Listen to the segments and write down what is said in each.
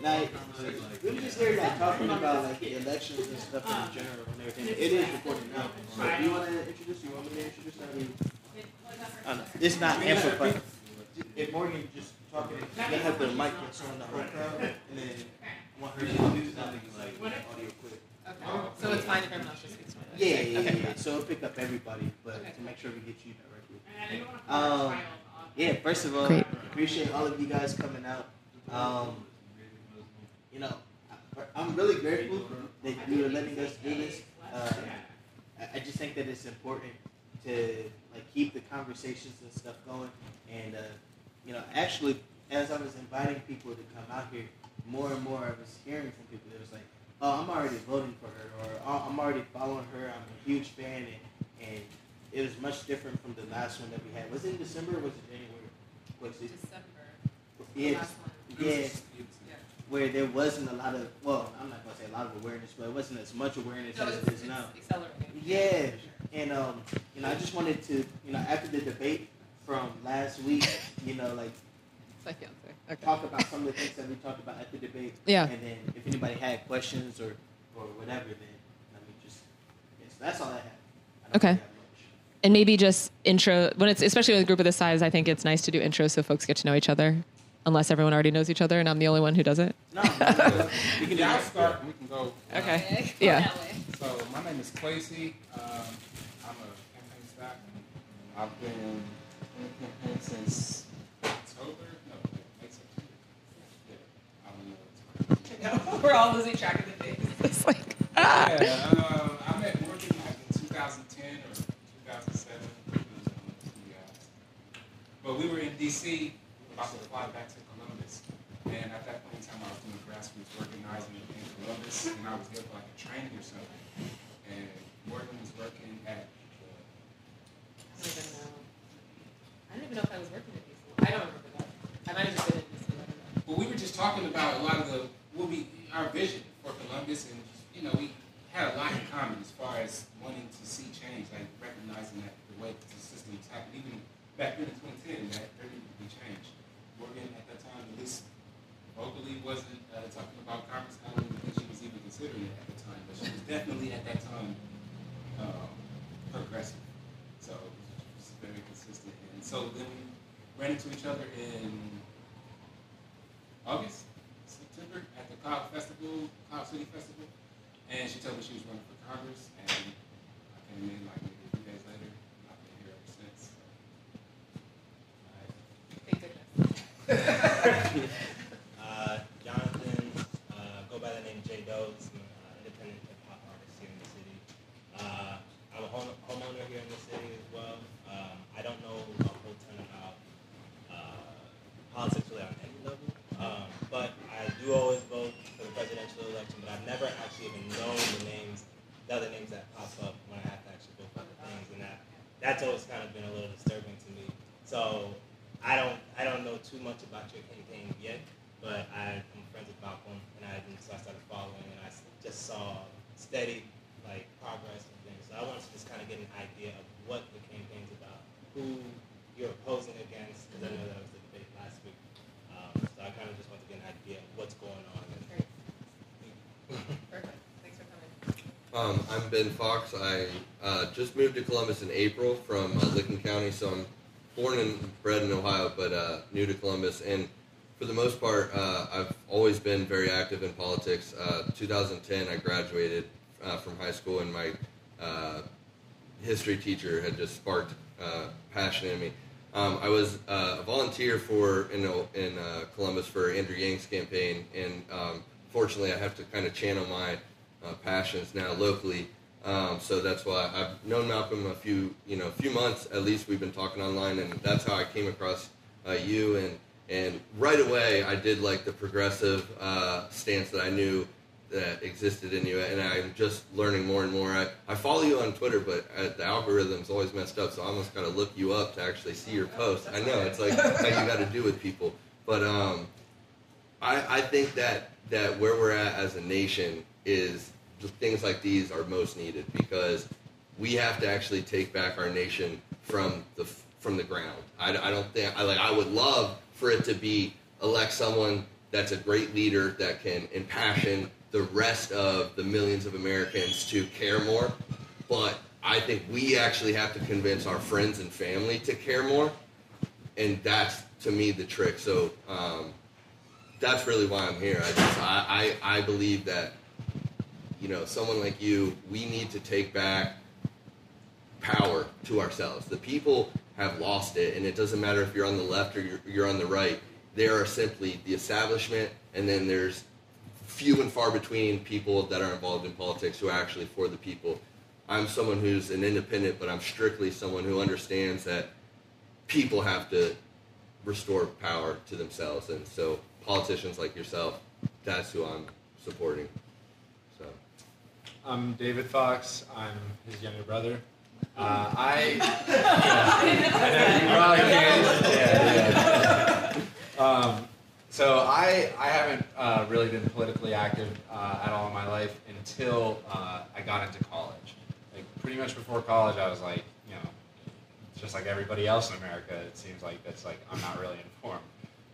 Like, we were just here like talking about like the elections and stuff in general and everything. It is recorded now. So, do you want to introduce? You want me to introduce? How do? I don't know. It's not amplified. If Morgan just talking, they have the mic that's on the whole crowd, and then I want her to do something like audio quick. Okay. So it's fine if everyone else just speaks. Yeah, yeah, yeah, Okay. yeah. So it'll pick up everybody, but Okay. to make sure we get you directly. Um, yeah. First of all, Great. appreciate all of you guys coming out. Um, you know, I- I'm really grateful that you are letting us do this. Uh, I, I just think that it's important to like keep the conversations and stuff going. And uh, you know, actually, as I was inviting people to come out here, more and more I was hearing from people that was like, "Oh, I'm already voting for her," or "Oh, I'm already following her. I'm a huge fan," and, and it was much different from the last one that we had. Was it in December or was it January? Was it? December. the Yeah, last one. yeah, Yeah. Where there wasn't a lot of well, I'm not gonna say a lot of awareness, but it wasn't as much awareness No, as it's, it is it's now. accelerating. Yeah, and um, you know, I just wanted to, you know, after the debate from last week, you know, like It's my fiance. Okay. talk about some of the things that we talked about at the debate. Yeah. And then if anybody had questions or or whatever, then let me just. Yes, that's all I have. I Okay. really have much. And maybe just intro when it's especially with a group of this size. I think it's nice to do intros so folks get to know each other, unless everyone already knows each other and I'm the only one who doesn't. No, no, no, we can Yeah, I'll that. start. We can go. uh, Okay. Yeah. So my name is Quasi. Um, I'm a campaign staff. I've been in the campaign since October. No, late September. Yeah, I don't know. We're all losing track of the days. It's like Yeah, uh, I met Morgan like in 2010 or 2007. But we were in DC about to fly back to Columbus. And at that point in time, I was doing grassroots organizing in Columbus. And I was there for like a training or something. And Morgan was working at I don't even know. I don't even know if I was working at DC. I don't remember that. I might have just been at. I. Well, we were just talking about a lot of the what we our vision for Columbus, and you know, we had a lot in common as far as wanting to see change, like recognizing that the way the system is happening, even back then in 2010, that there needed to be change. Morgan at that time, at least vocally, wasn't uh, talking about conference. I don't think she was even considering it at the time, but she was definitely at that time um, progressive. So it was very consistent. And so then we ran into each other in August, September at the Cloud Festival, Cloud City Festival, and she told me she was running for Congress, and I came in like maybe a few days later. and I've been here ever since. So. Thank goodness. Uh, Jonathan, uh, go by the name J Dogs. I'm an uh, independent hip hop artist here in the city. Uh, I'm a home, homeowner here in the city as well. Um, I don't know a whole ton about uh, politics really on any level, um, but I do always vote for the presidential election. But I've never actually even known the names, the other names that pop up when I have to actually vote for the things, and that that's always kind of been a little disturbing to me. So I don't I don't know too much about your campaign yet, but I, I'm friends with Malcolm, and I and so I started following, and I s- just saw steady like progress and things. So I wanted to just kind of get an idea of what the campaign's about, who you're opposing against, because I know that was the debate last week. Um, so I kind of just want to get an idea of what's going on. And, Great. Perfect. Thanks for coming. Um, Ben Fox. I uh, just moved to Columbus in April from uh, Licking County, so I'm born and bred in Ohio, but uh, new to Columbus. And for the most part, uh, I've always been very active in politics. Uh, 2010, I graduated uh, from high school, and my history teacher had just sparked passion in me. Um, I was a volunteer for in in Columbus for Andrew Yang's campaign, and um, fortunately, I have to kind of channel my uh, passions now locally. Um, so that's why I've known Malcolm a few, you know, few months at least. We've been talking online, and that's how I came across uh, you. And and right away, I did like the progressive uh, stance that I knew that existed in you, and I'm just learning more and more. I, I follow you on Twitter, but uh, the algorithm's always messed up, so I almost got to look you up to actually see your posts. I know it's like how you got to do with people, but um, I, I think that that where we're at as a nation is things like these are most needed because we have to actually take back our nation from the from the ground. I, I don't think I like I would love for it to be elect someone that's a great leader that can impassion the rest of the millions of Americans to care more. But I think we actually have to convince our friends and family to care more, and that's to me the trick. So um, that's really why I'm here. I just I, I I believe that you know someone like you, we need to take back power to ourselves. The people have lost it, and it doesn't matter if you're on the left or you're, you're on the right. There are simply the establishment, and then there's few and far between people that are involved in politics who are actually for the people. I'm someone who's an independent, but I'm strictly someone who understands that people have to restore power to themselves, and so politicians like yourself, that's who I'm supporting. I'm David Fox. I'm his younger brother. Uh, I, yeah, I know you probably can. Yeah, yeah. Um, so I, I haven't uh, really been politically active uh, at all in my life until uh, I got into college. Like pretty much before college, I was like, you know, just like everybody else in America. It seems like that's like I'm not really informed.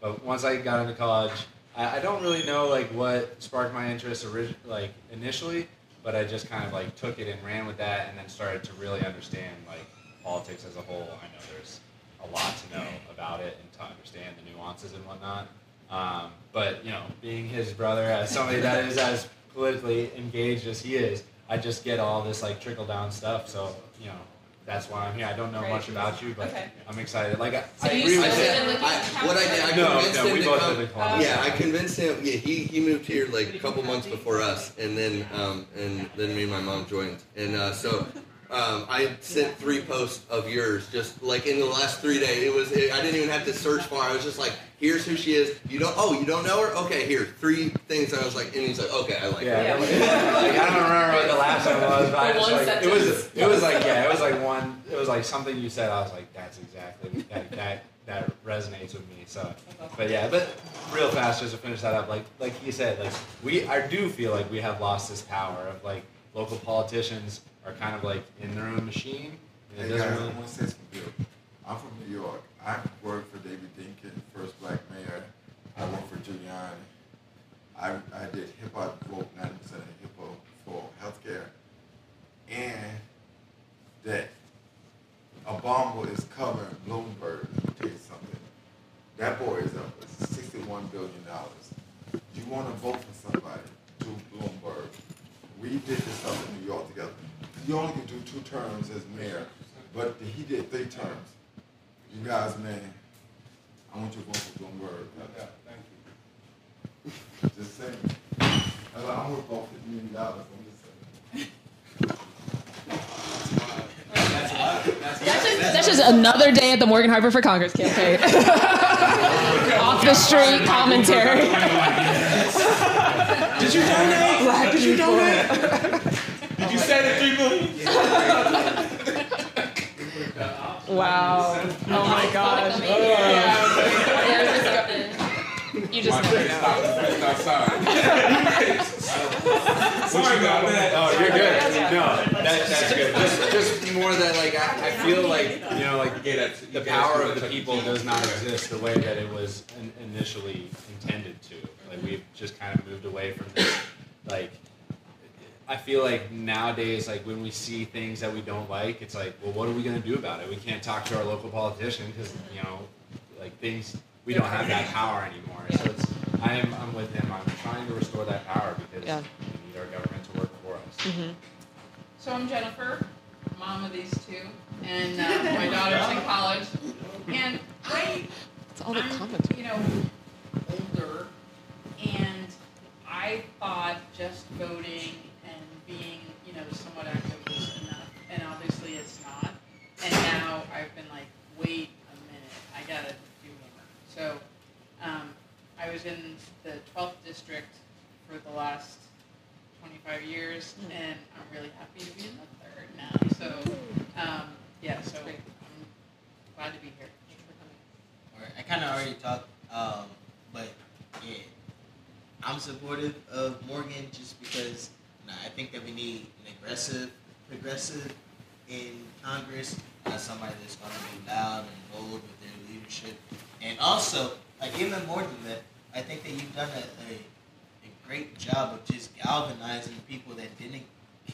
But once I got into college, I, I don't really know like what sparked my interest orig- like initially but I just kind of like took it and ran with that, and then started to really understand like politics as a whole. I know there's a lot to know about it and to understand the nuances and whatnot. Um, but you know, being his brother, as somebody that is as politically engaged as he is, I just get all this like trickle down stuff. So you know, that's why I'm here. I don't know Great. much about you, but Okay. I'm excited. Like I, So I agree with to you. live I- in Lincoln what I did, I No, convinced no, him we to both come- live. Yeah, I convinced him. Yeah, he, he moved here like a couple months before us, and then um, and then me and my mom joined, and uh, so um, I sent three posts of yours just like in the last three days. It was it, I didn't even have to search for. it. I was just like, here's who she is. You don't oh you don't know her? Okay, here three things. And I was like, and he's like, okay, I like Yeah, her. like, I don't remember what the last one was, but I just, one like, it was sentence. it was like yeah, it was like one, it was like something you said. I was like, that's exactly that that that resonates with me. So, but yeah, but real fast just to finish that up, like like he said, like we I do feel like we have lost this power of like local politicians are kind of like in their own machine. And Hey it doesn't guys, really. one second, Bill. I'm from New York. I worked for David Dinkin, first black mayor. I worked for Giuliani. I, I did hip hop vote 90% of hip hop for healthcare. And that Obama is covering Bloomberg. Let me tell you something. That boy is up with $61 billion. You want to vote for somebody, do Bloomberg. We did this stuff in New York together. You only can do two terms as mayor, but he did three terms. You guys, man, I want you to vote for Bloomberg. Thank you. Just saying. I'm gonna vote for million dollars. I'm just saying. That's just, that's just another day at the Morgan Harper for Congress campaign. Off the street commentary. Did you donate? Did you donate? Did you three million? Wow. Oh my gosh. Oh. You just My never face know. stopped outside. Sorry about that. Oh, you're good. No, that, that's good. Just, just more that like I, I feel like you know like Yeah, that's- the you guys power of the people does not exist the way that it was in, initially intended to. Like we've just kind of moved away from this. Like I feel like nowadays, like when we see things that we don't like, it's like, well, what are we gonna do about it? We can't talk to our local politician because you know, like things we don't have that power anymore. So it's I'm I'm with him. I'm trying to restore that power because Yeah. we need our government to work for us. hmm So I'm Jennifer, mom of these two, and uh, my daughter's in college. And I, It's all the I'm, comments. you know, older, and I thought just voting and being, you know, somewhat active was enough, and obviously it's not. And now I've been like, wait a minute, I gotta do more. So, um, I was in the 12th district for the last 25 years, Mm. and I'm really happy to be in the third now. So, um, yeah, so I'm glad to be here. Thank you for coming. Alright, I kind of already talked, um, but yeah, I'm supportive of Morgan just because I think that we need an aggressive, progressive in Congress, uh, somebody that's going to be loud and bold with their leadership, and also, like even more than that, I think that you've done a, a, a great job of just galvanizing people that didn't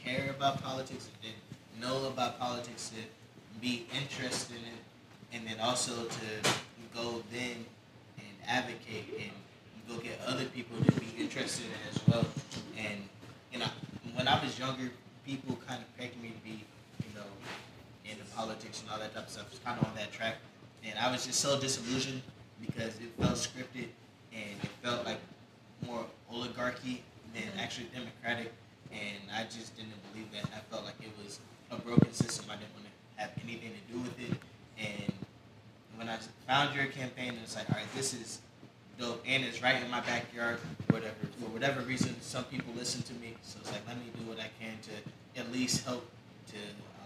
care about politics, that didn't know about politics, to be interested in it, and then also to go then and advocate and go get other people to be interested in it as well. And you know, when I was younger, people kind of pegged me to be, you know, into politics and all that type of stuff. It's kind of on that track, and I was just so disillusioned because it felt scripted and it felt like more oligarchy than mm-hmm. actually democratic. And I just didn't believe that. I felt like it was a broken system. I didn't want to have anything to do with it. And when I found your campaign, it's like, all right, this is dope, and it's right in my backyard. Whatever, for whatever reason, some people listen to me, so it's like, let me do what I can to at least help to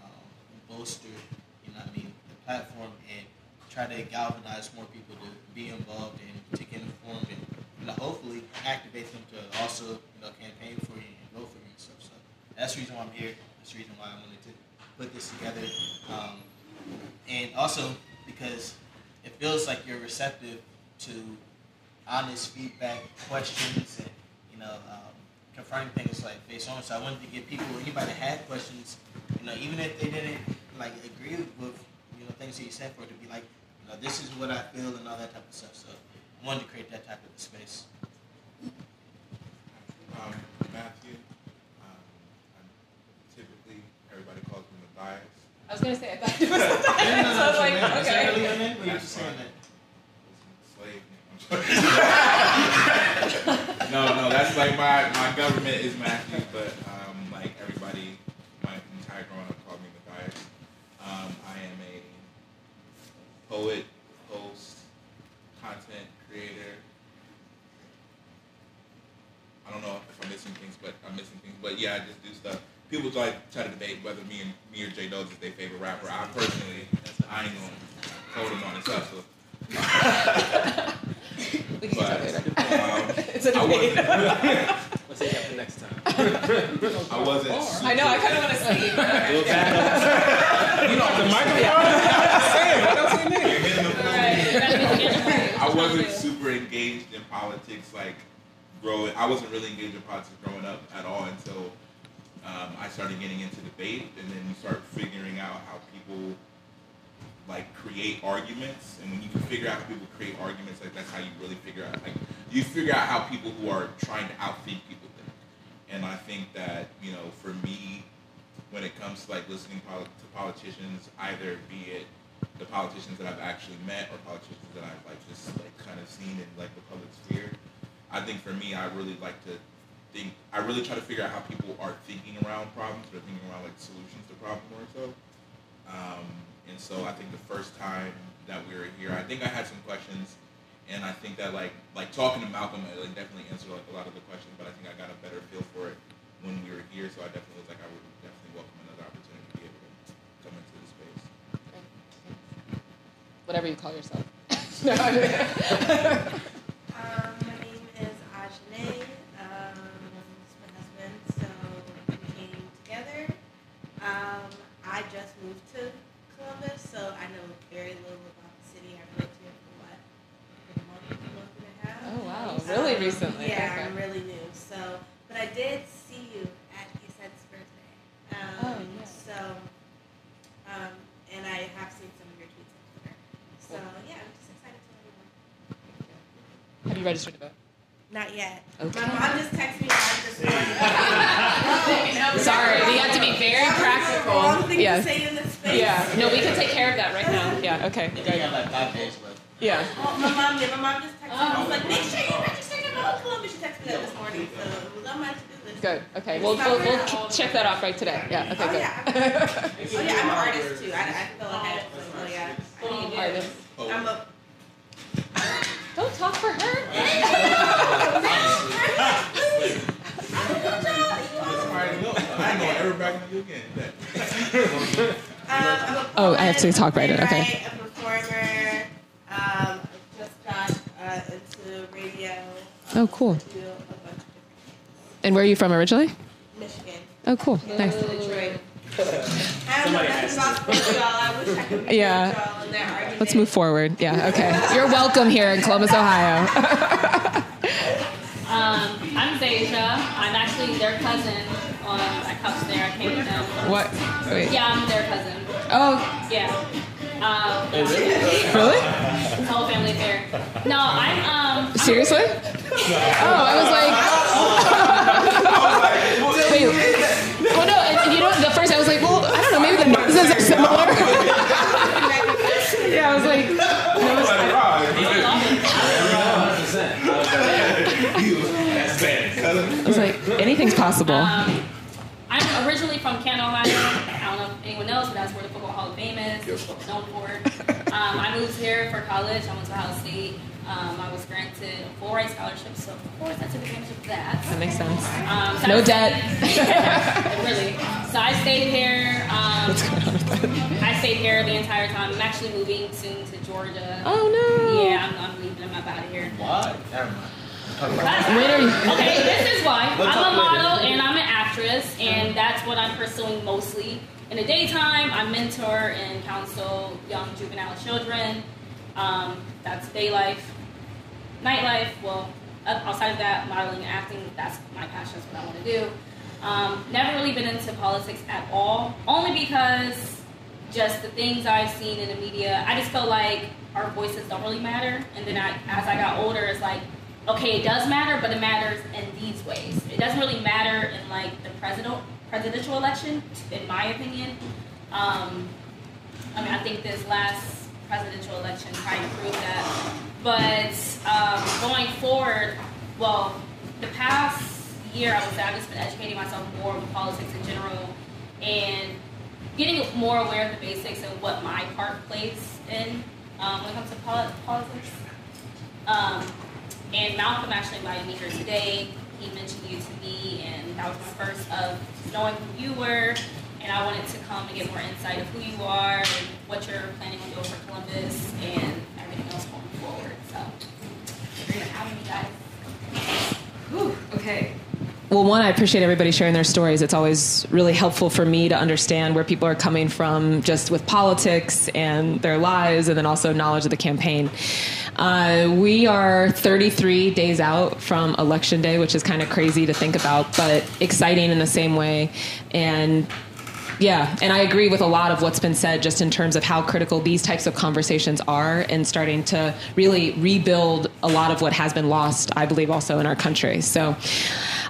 um, bolster, you know, what I mean, the platform and try to galvanize more people to be involved and to get informed and you know, hopefully activate them to also you know campaign for you and vote for you and stuff. So that's the reason why I'm here. That's the reason why I wanted to put this together, um, and also because it feels like you're receptive to honest feedback, questions, and you know, um, confronting things like face on. So I wanted to get people, anybody that had questions, you know, even if they didn't like agree with you know things that you said for it to be like, you know, this is what I feel and all that type of stuff. So I wanted to create that type of space. Um, Matthew, um, I'm typically everybody calls me Matthias. I was gonna say I thought it was the so I was like, Is that really okay. your name, or you just saying that? No, no, that's like my, my government is Matthew, but um, like everybody, my entire growing up called me Matthias. Um, I am a poet, host, content creator. I don't know if I'm missing things, but I'm missing things. But yeah, I just do stuff. People like try to debate whether me and me or J Does is their favorite rapper. I personally, I ain't gonna hold him on his hustle. We can talk later. But, um, It's a I debate. Let's save that for next time. I wasn't. Super, I know. I kind of want to see. You know the microphone. Say it. What else you need? You're hitting the phone. I wasn't super engaged in politics like growing. I wasn't really engaged in politics growing up at all until um, I started getting into debate, and then you start figuring out how people like create arguments, and when you can figure out how people create arguments, like that's how you really figure out like you figure out how people who are trying to outthink people think. And I think that you know, for me, when it comes to like listening to politicians, either be it the politicians that I've actually met or politicians that I've like just like kind of seen in like the public sphere. I think for me, I really like to think. I really try to figure out how people are thinking around problems or thinking around like solutions to problems more so. Um, and so I think the first time that we were here, I think I had some questions, and I think that like like talking to Malcolm, it like definitely answered like a lot of the questions. But I think I got a better feel for it when we were here. So I definitely was like I would definitely welcome another opportunity to be able to come into the space. Whatever you call yourself. Um, my name is Ajane. Um, recently. Yeah, Okay. I'm really new. So, but I did see you at Iset's birthday. Um, Oh, yeah. So, um, and I have seen some of your tweets on Twitter. So yeah, I'm just excited to learn more. Have you registered to vote? Not yet. Okay. My mom just texted me live this morning. Sorry, we have to be very Wrong practical. thing Yes. to say in this space. Yeah. No, we can take care of that right now. Yeah. Okay. You got like five days left. Yeah. Oh, my mom did. My mom just texted me. I was like, make sure you register to vote Columbus. She texted me that this morning. So it was on my to-do list. Good. Okay. We'll we'll, we'll ch- check that off right today. Yeah. Okay. Oh, Good. yeah. Oh, yeah, I'm an artist too. I, I feel like I, oh, yeah. I need to- Artist. I'm a, Don't talk for her. Somebody know. I ain't gonna ever back on you again. um, I'm a Oh, I have to poet, talk right in, okay. playwright, A performer. Um, I just got uh, into radio. Oh, cool. Do a bunch of different And where are you from originally? Michigan. Oh, cool. Nice. Detroit. I don't know nothing about sports, y'all. I wish I could be Yeah. with y'all in that argument. Let's move forward. Yeah. Okay. You're welcome here in Columbus, Ohio. um, I'm Asia. I'm actually their cousin on that couch there. I came with them. What? Wait. Yeah, I'm their cousin. Oh, Yeah. Um, really? It's a whole family affair. No, I'm um. I'm- Seriously? Oh, I was like. Know, maybe are similar. yeah, I was like, I was like, anything's possible. Um, I'm originally from Canton, Ohio. I don't know if anyone knows, but that's where the Football Hall of Fame is. It's known for. Um, I moved here for college. I went to Ohio State. Um, I was granted a full ride scholarship, so of course I took advantage of that. That makes sense. Um, so No debt. really. So I stayed here. Um, I stayed here the entire time. I'm actually moving soon to Georgia. Oh, no. Yeah, I'm, I'm leaving. I'm up out of here. Why? Never mind. When are you? Okay, this is why. We'll I'm talk a later. model and I'm an actress, and that's what I'm pursuing mostly. In the daytime, I mentor and counsel young juvenile children. Um, that's day life. Nightlife, well, outside of that, modeling and acting, that's my passion, that's what I want to do. Um, never really been into politics at all, only because just the things I've seen in the media, I just felt like our voices don't really matter. And then I, as I got older, it's like, okay, it does matter, but it matters in these ways. It doesn't really matter in like the president, presidential election, in my opinion. Um, I mean, I think this last presidential election kind of proved that. But um, going forward, well, the past year, I would say I've just been educating myself more with politics in general and getting more aware of the basics and what my part plays in um, when it comes to politics. Um, and Malcolm actually invited me here today. He mentioned you to me, and that was the first of knowing who you were. And I wanted to come and get more insight of who you are and what you're planning on doing for Columbus and everything else Okay. Well, one, I appreciate everybody sharing their stories. It's always really helpful for me to understand where people are coming from just with politics and their lives, and then also knowledge of the campaign. Uh, we are 33 days out from Election Day, which is kind of crazy to think about, but exciting in the same way. And yeah, and I agree with a lot of what's been said just in terms of how critical these types of conversations are and starting to really rebuild a lot of what has been lost, I believe, also in our country. So,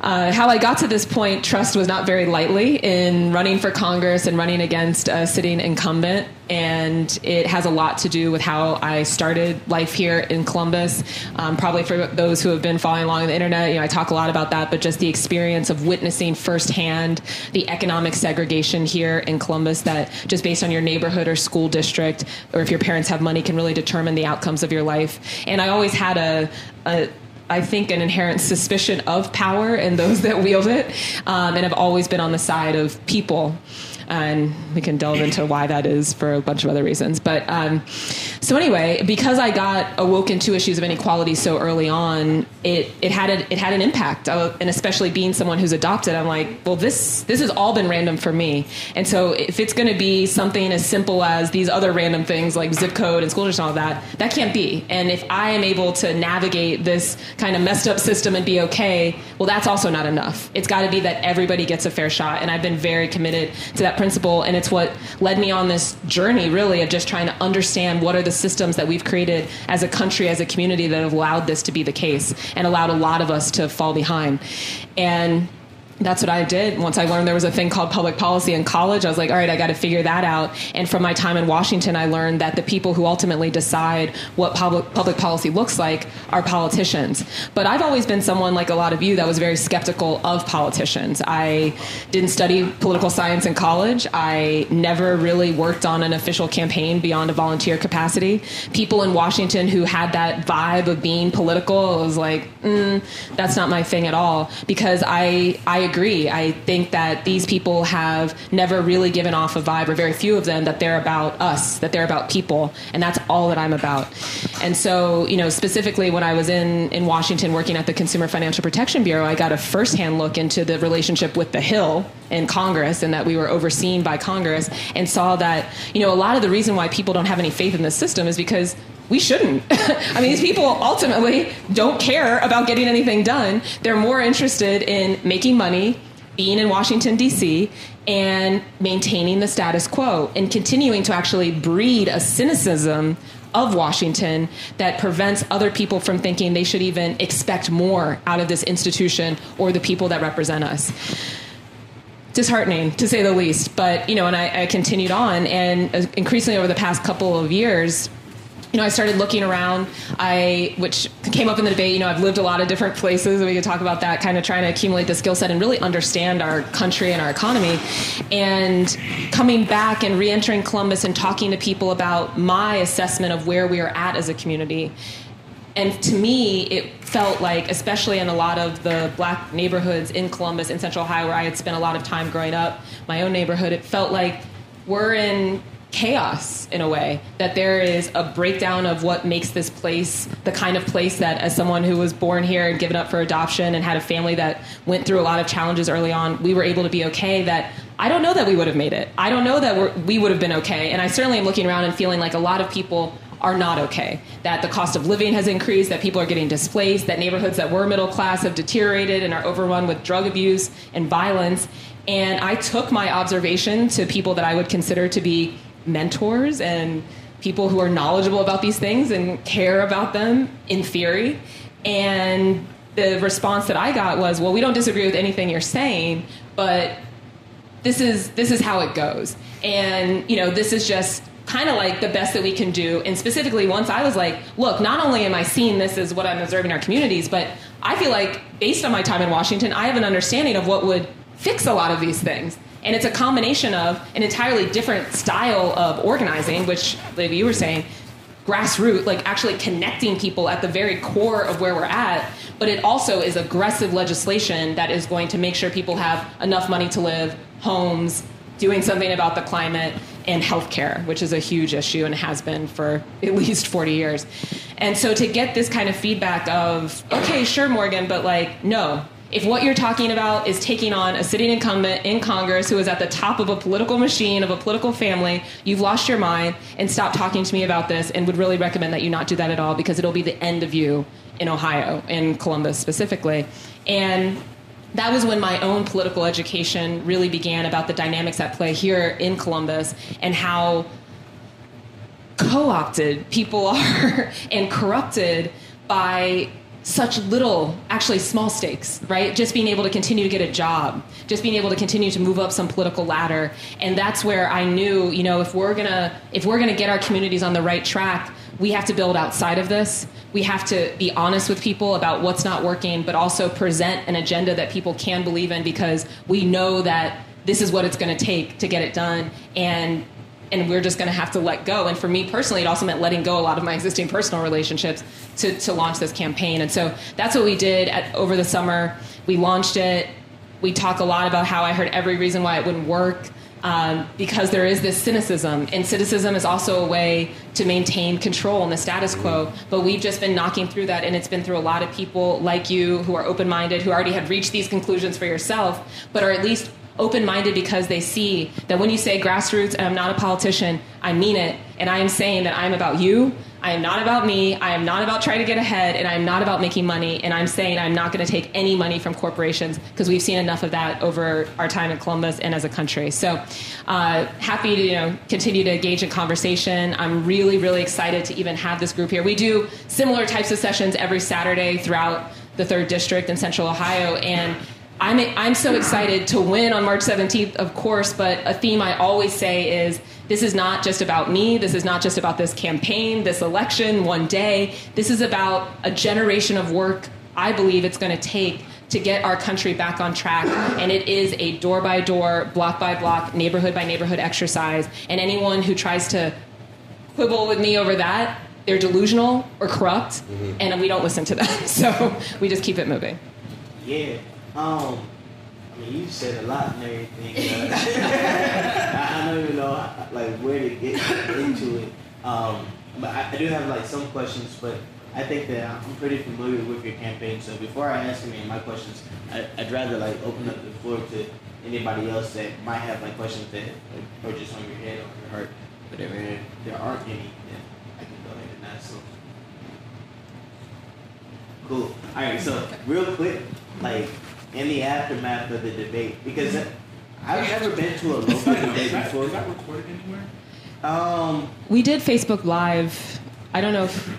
uh, how I got to this point, trust was not very lightly in running for Congress and running against a sitting incumbent. And it has a lot to do with how I started life here in Columbus. Um, probably for those who have been following along on the internet, you know, I talk a lot about that, but just the experience of witnessing firsthand the economic segregation here in Columbus that just based on your neighborhood or school district, or if your parents have money, can really determine the outcomes of your life. And I always had a, a I think an inherent suspicion of power and those that wield it, um, and have always been on the side of people. And we can delve into why that is for a bunch of other reasons. But um, so anyway, because I got awoken to issues of inequality so early on, it, it had a, it had an impact. Uh, and especially being someone who's adopted, I'm like, well, this this has all been random for me. And so if it's going to be something as simple as these other random things like zip code and school district and all that, that can't be. And if I am able to navigate this kind of messed up system and be okay, well, that's also not enough. It's got to be that everybody gets a fair shot. And I've been very committed to that principle. And it's what led me on this journey, really, of just trying to understand what are the systems that we've created as a country, as a community that have allowed this to be the case and allowed a lot of us to fall behind. And that's what I did. Once I learned there was a thing called public policy in college, I was like, all right, I got to figure that out. And from my time in Washington, I learned that the people who ultimately decide what public public policy looks like are politicians. But I've always been someone like a lot of you that was very skeptical of politicians. I didn't study political science in college. I never really worked on an official campaign beyond a volunteer capacity. People in Washington who had that vibe of being political, was like, mm, that's not my thing at all. Because I I agree. I think that these people have never really given off a vibe, or very few of them, that they're about us, that they're about people, and that's all that I'm about. And so, you know, specifically when I was in in Washington working at the Consumer Financial Protection Bureau, I got a firsthand look into the relationship with the Hill in Congress, and that we were overseen by Congress, and saw that you know a lot of the reason why people don't have any faith in the system is because we shouldn't. I mean, these people ultimately don't care about getting anything done. They're more interested in making money, being in Washington, D.C., and maintaining the status quo and continuing to actually breed a cynicism of Washington that prevents other people from thinking they should even expect more out of this institution or the people that represent us disheartening to say the least. But you know, and I, I, continued on, and uh, increasingly over the past couple of years. You know, I started looking around. I, which came up in the debate. You know, I've lived a lot of different places, and we could talk about that. Kind of trying to accumulate the skill set and really understand our country and our economy. And coming back and re-entering Columbus and talking to people about my assessment of where we are at as a community and to me, it felt like, especially in a lot of the black neighborhoods in Columbus, in Central Ohio, where I had spent a lot of time growing up, my own neighborhood, it felt like we're in chaos in a way. That there is a breakdown of what makes this place the kind of place that, as someone who was born here and given up for adoption and had a family that went through a lot of challenges early on, we were able to be okay. That I don't know that we would have made it. I don't know that we would have been okay. And I certainly am looking around and feeling like a lot of people are not okay. That the cost of living has increased, that people are getting displaced, that neighborhoods that were middle class have deteriorated and are overrun with drug abuse and violence. And I took my observation to people that I would consider to be mentors and people who are knowledgeable about these things and care about them in theory. And the response that I got was, well, we don't disagree with anything you're saying, but this is this is how it goes. And you know, this is just kind of like the best that we can do. And specifically, once I was like, look, not only am I seeing this as what I'm observing in our communities, but I feel like based on my time in Washington, I have an understanding of what would fix a lot of these things. And it's a combination of an entirely different style of organizing, which, like you were saying, grassroots, like actually connecting people at the very core of where we're at. But it also is aggressive legislation that is going to make sure people have enough money to live, homes, doing something about the climate and healthcare, which is a huge issue and has been for at least 40 years. And so to get this kind of feedback of, okay, sure, Morgan, but like, no. If what you're talking about is taking on a sitting incumbent in Congress who is at the top of a political machine, of a political family, you've lost your mind and stop talking to me about this and would really recommend that you not do that at all because it'll be the end of you in Ohio, in Columbus specifically. And that was when my own political education really began about the dynamics at play here in Columbus and how co opted people are and corrupted by such little, actually small stakes, right? Just being able to continue to get a job, just being able to continue to move up some political ladder. And that's where I knew, you know, if we're gonna if we're gonna get our communities on the right track, we have to build outside of this. We have to be honest with people about what's not working, but also present an agenda that people can believe in because we know that this is what it's going to take to get it done. And and we're just going to have to let go. And for me personally, it also meant letting go a lot of my existing personal relationships to, to launch this campaign. And so that's what we did at, over the summer. We launched it. We talk a lot about how I heard every reason why it wouldn't work um, because there is this cynicism. And cynicism is also a way to maintain control in the status quo. But we've just been knocking through that, and it's been through a lot of people like you who are open minded, who already have reached these conclusions for yourself, but are at least open minded because they see that when you say grassroots and I'm not a politician, I mean it. And I am saying that I'm about you. I am not about me. I am not about trying to get ahead, and I am not about making money. And I'm saying I'm not going to take any money from corporations because we've seen enough of that over our time in Columbus and as a country. So uh, happy to you know continue to engage in conversation. I'm really really excited to even have this group here. We do similar types of sessions every Saturday throughout the third district in Central Ohio, and I'm, I'm so excited to win on March 17th, of course, but a theme I always say is this is not just about me. This is not just about this campaign, this election, one day. This is about a generation of work I believe it's going to take to get our country back on track. And it is a door by door, block by block, neighborhood by neighborhood exercise. And anyone who tries to quibble with me over that, they're delusional or corrupt, mm-hmm. and we don't listen to them. So we just keep it moving. Yeah. Um, I mean, you said a lot and everything. Uh, I, don't even know like where to get into it. Um, but I, I, do have like some questions, but I think that I'm pretty familiar with your campaign. So before I ask any of my questions, I, would rather like open up the floor to anybody else that might have like questions that are just on your head or on your heart. But if there aren't any, then I can go ahead and That's so cool. All right, so real quick, like in the aftermath of the debate, because I've never been to a local debate before. Is that recorded anywhere? Um, We did Facebook Live. I don't know if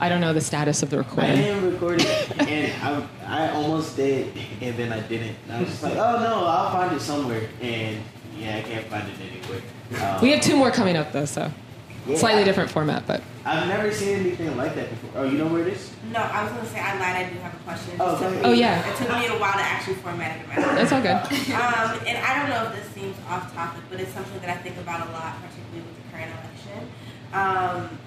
I don't know the status of the recording. I didn't record it, and I, I almost did, and then I didn't. And I was just like, oh no, I'll find it somewhere, and yeah, I can't find it anywhere. Um, We have two more coming up though, so yeah, slightly different format, but I've never seen anything like that before. Oh, you know where it is? No, I was gonna say I lied. I do have a question. It Oh, just took me- Oh, yeah. It took me a while to actually format it in my that's all good. Um, and I don't know if this seems off topic, but it's something that I think about a lot, particularly with the current election. Um,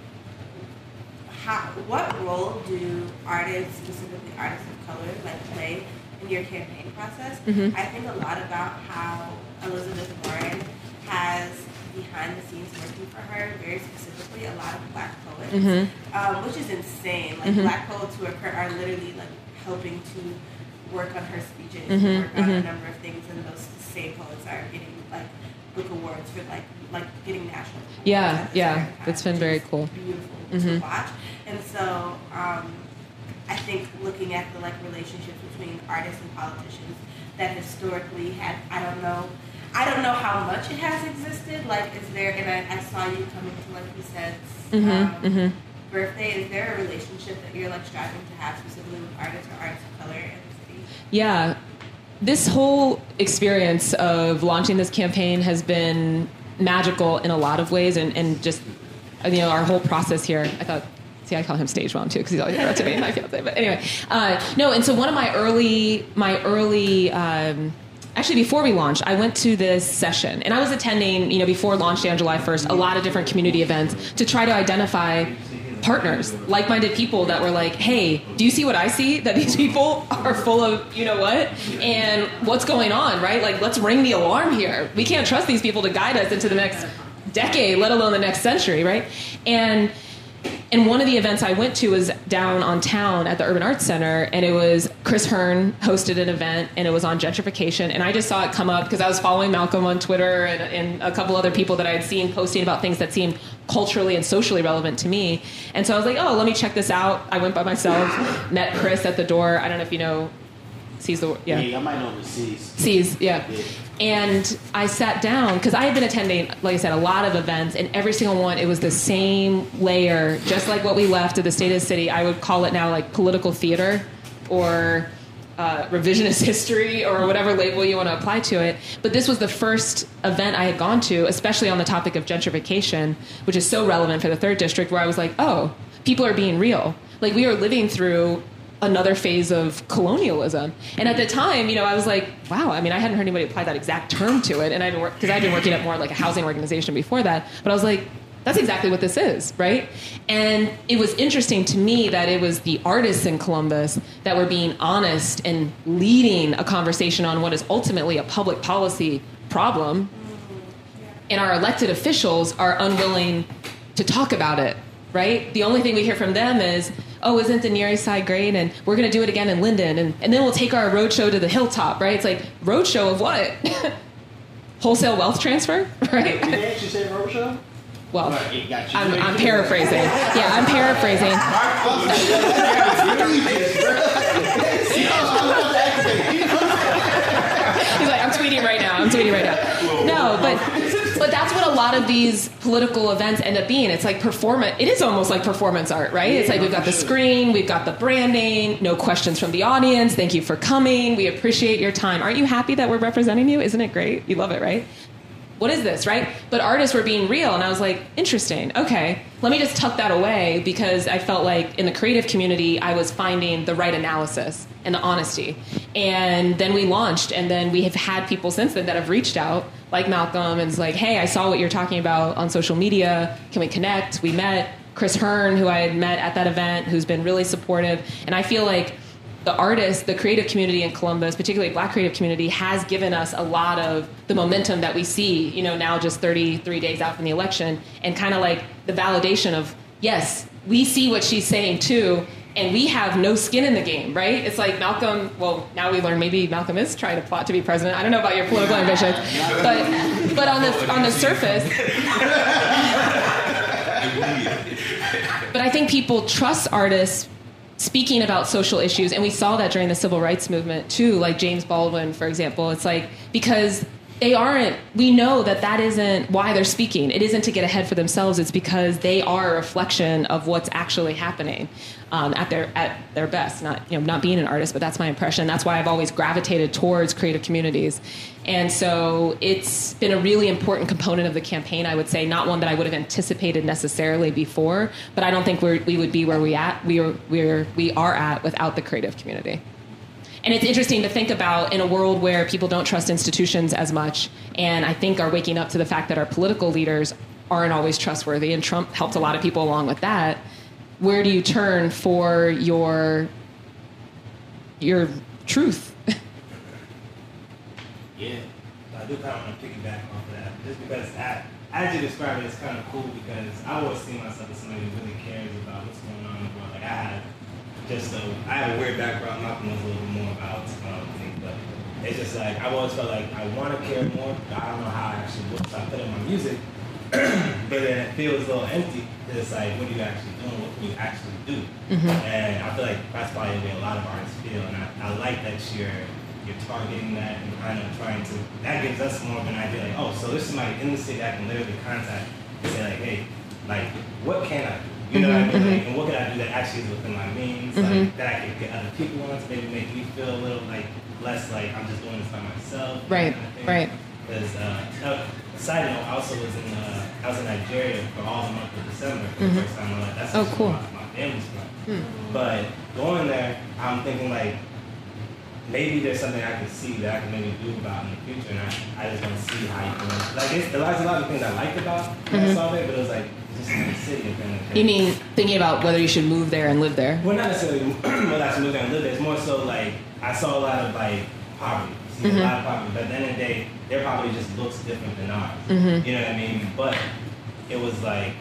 how, what role do artists, specifically artists of color, like play in your campaign process? Mhm. I think a lot about how Elizabeth Warren has behind the scenes working for her, very specifically a lot of black poets, Mhm. um, which is insane. Like Mhm. black poets who are, cur- are literally like helping to work on her speeches, Mhm, work on a mhm. number of things, and those same poets are getting like book awards for like like getting national. Yeah, yeah, it's been very cool. Beautiful to watch, and so um, I think looking at the like relationships between artists and politicians that historically had I don't know. I don't know how much it has existed. Like, is there? And I, I saw you coming to like you said Mhm, um, mhm. birthday. Is there a relationship that you're like striving to have specifically with artists or artists of color in the city? Yeah. This whole experience of launching this campaign has been magical in a lot of ways, and, and just, you know, our whole process here. I thought, see, I call him Stage Mom too, because he's always interrupting me, my fiance. But anyway, uh, no, and so one of my early, my early, um, actually before we launched, I went to this session, and I was attending, you know, before launch day on July 1st, a lot of different community events to try to identify partners, like-minded people that were like, "Hey, do you see what I see? That these people are full of you know what, and what's going on, right? Like, let's ring the alarm here. We can't trust these people to guide us into the next decade, let alone the next century, right?" And and one of the events I went to was down on town at the Urban Arts Center, and it was Chris Hearn hosted an event, and it was on gentrification. And I just saw it come up because I was following Malcolm on Twitter and, and a couple other people that I had seen posting about things that seemed culturally and socially relevant to me. And so I was like, oh, let me check this out. I went by myself, met Chris at the door. I don't know if you know, sees the yeah. Yeah, I might know the C's. C's, yeah. Yeah. And I sat down because I had been attending, like I said, a lot of events, and every single one, it was the same layer, just like what we left of the state of the city. I would call it now like political theater or uh, revisionist history or whatever label you want to apply to it. But this was the first event I had gone to, especially on the topic of gentrification, which is so relevant for the third district, where I was like, oh, people are being real. Like we are living through another phase of colonialism. And at the time, you know, I was like, wow, I mean, I hadn't heard anybody apply that exact term to it. And I'd worked, because I'd been working at more like a housing organization before that. But I was like, that's exactly what this is, right? And it was interesting to me that it was the artists in Columbus that were being honest and leading a conversation on what is ultimately a public policy problem. And our elected officials are unwilling to talk about it, right? The only thing we hear from them is, oh, isn't the Near East Side great? And we're going to do it again in Linden. And, and then we'll take our roadshow to the hilltop, right? It's like, roadshow of what? Wholesale wealth transfer, right? Did they actually say roadshow? Well, Right, it got you. I'm, I'm paraphrasing. Yeah, I'm paraphrasing. He's like, I'm tweeting right now. I'm tweeting right now. No, but but that's what a lot of these political events end up being. It's like performance. It is almost like performance art, right? It's like we've got the screen, we've got the branding, no questions from the audience. Thank you for coming. We appreciate your time. Aren't you happy that we're representing you? Isn't it great? You love it, right? What is this, right? But artists were being real, and I was like, interesting. Okay, let me just tuck that away because I felt like in the creative community, I was finding the right analysis and the honesty. And then we launched, and then we have had people since then that have reached out, like Malcolm, and it's like, hey, I saw what you're talking about on social media. Can we connect? We met Chris Hearn, who I had met at that event, who's been really supportive, and I feel like the artists, the creative community in Columbus, particularly Black creative community, has given us a lot of the momentum that we see. You know, now just 33 days out from the election, and kind of like the validation of yes, we see what she's saying too, and we have no skin in the game, right? It's like Malcolm. Well, now we learn maybe Malcolm is trying to plot to be president. I don't know about your political ambitions, but but on the on the surface. But I think people trust artists speaking about social issues, and we saw that during the civil rights movement too. Like James Baldwin, for example, it's like because they aren't we know that that isn't why they're speaking. It isn't to get ahead for themselves. It's because they are a reflection of what's actually happening um, at their at their best. Not you know not being an artist but that's my impression. That's why i've always gravitated towards creative communities. And so it's been a really important component of the campaign i would say. Not one that i would have anticipated necessarily before but i don't think we're, we would be where we at we are we're, we are at without the creative community and it's interesting to think about in a world where people don't trust institutions as much, and I think are waking up to the fact that our political leaders aren't always trustworthy, and Trump helped a lot of people along with that. Where do you turn for your your truth? yeah, I do kind of want to piggyback off of that, just because I, as you describe it, it's kind of cool because I always see myself as somebody who really cares about what's going on in the world. Like I have just so I have a weird background. Malcolm knows a little bit more about um, things, but it's just like I've always felt like I want to care more, but I don't know how I actually look. So I put in my music, but then it feels a little empty. It's like, what are you actually doing? What can you actually do? Mm-hmm. And I feel like that's probably the way a lot of artists feel, and I, I like that you're you're targeting that and kind of trying to. That gives us more of an idea, like, oh, so there's somebody in the city I can literally contact and say, like, hey, like, what can I do? You know Mhm, what I mean? Like, and what can I do that actually is within my means? Like that I can get other people on to maybe make me feel a little like less like I'm just doing this by myself. Right, right. Because uh, side note, I also was in uh, I was in Nigeria for all the month of December for Mhm. the first time in my life. That's Oh, cool. My, my family's from. Hmm. But going there, I'm thinking like maybe there's something I can see that I can maybe do about in the future, and I, I just want to see how you can like. It's, there's a lot of things I liked about when I Mhm. saw it, but it was like just the city. And then- You mean thinking about whether you should move there and live there? well, not necessarily whether I should move there and live there. It's more so like I saw a lot of like poverty. See Mhm. a lot of poverty, but at the end of the day, their poverty just looks different than ours. Mhm. You know what I mean? But it was like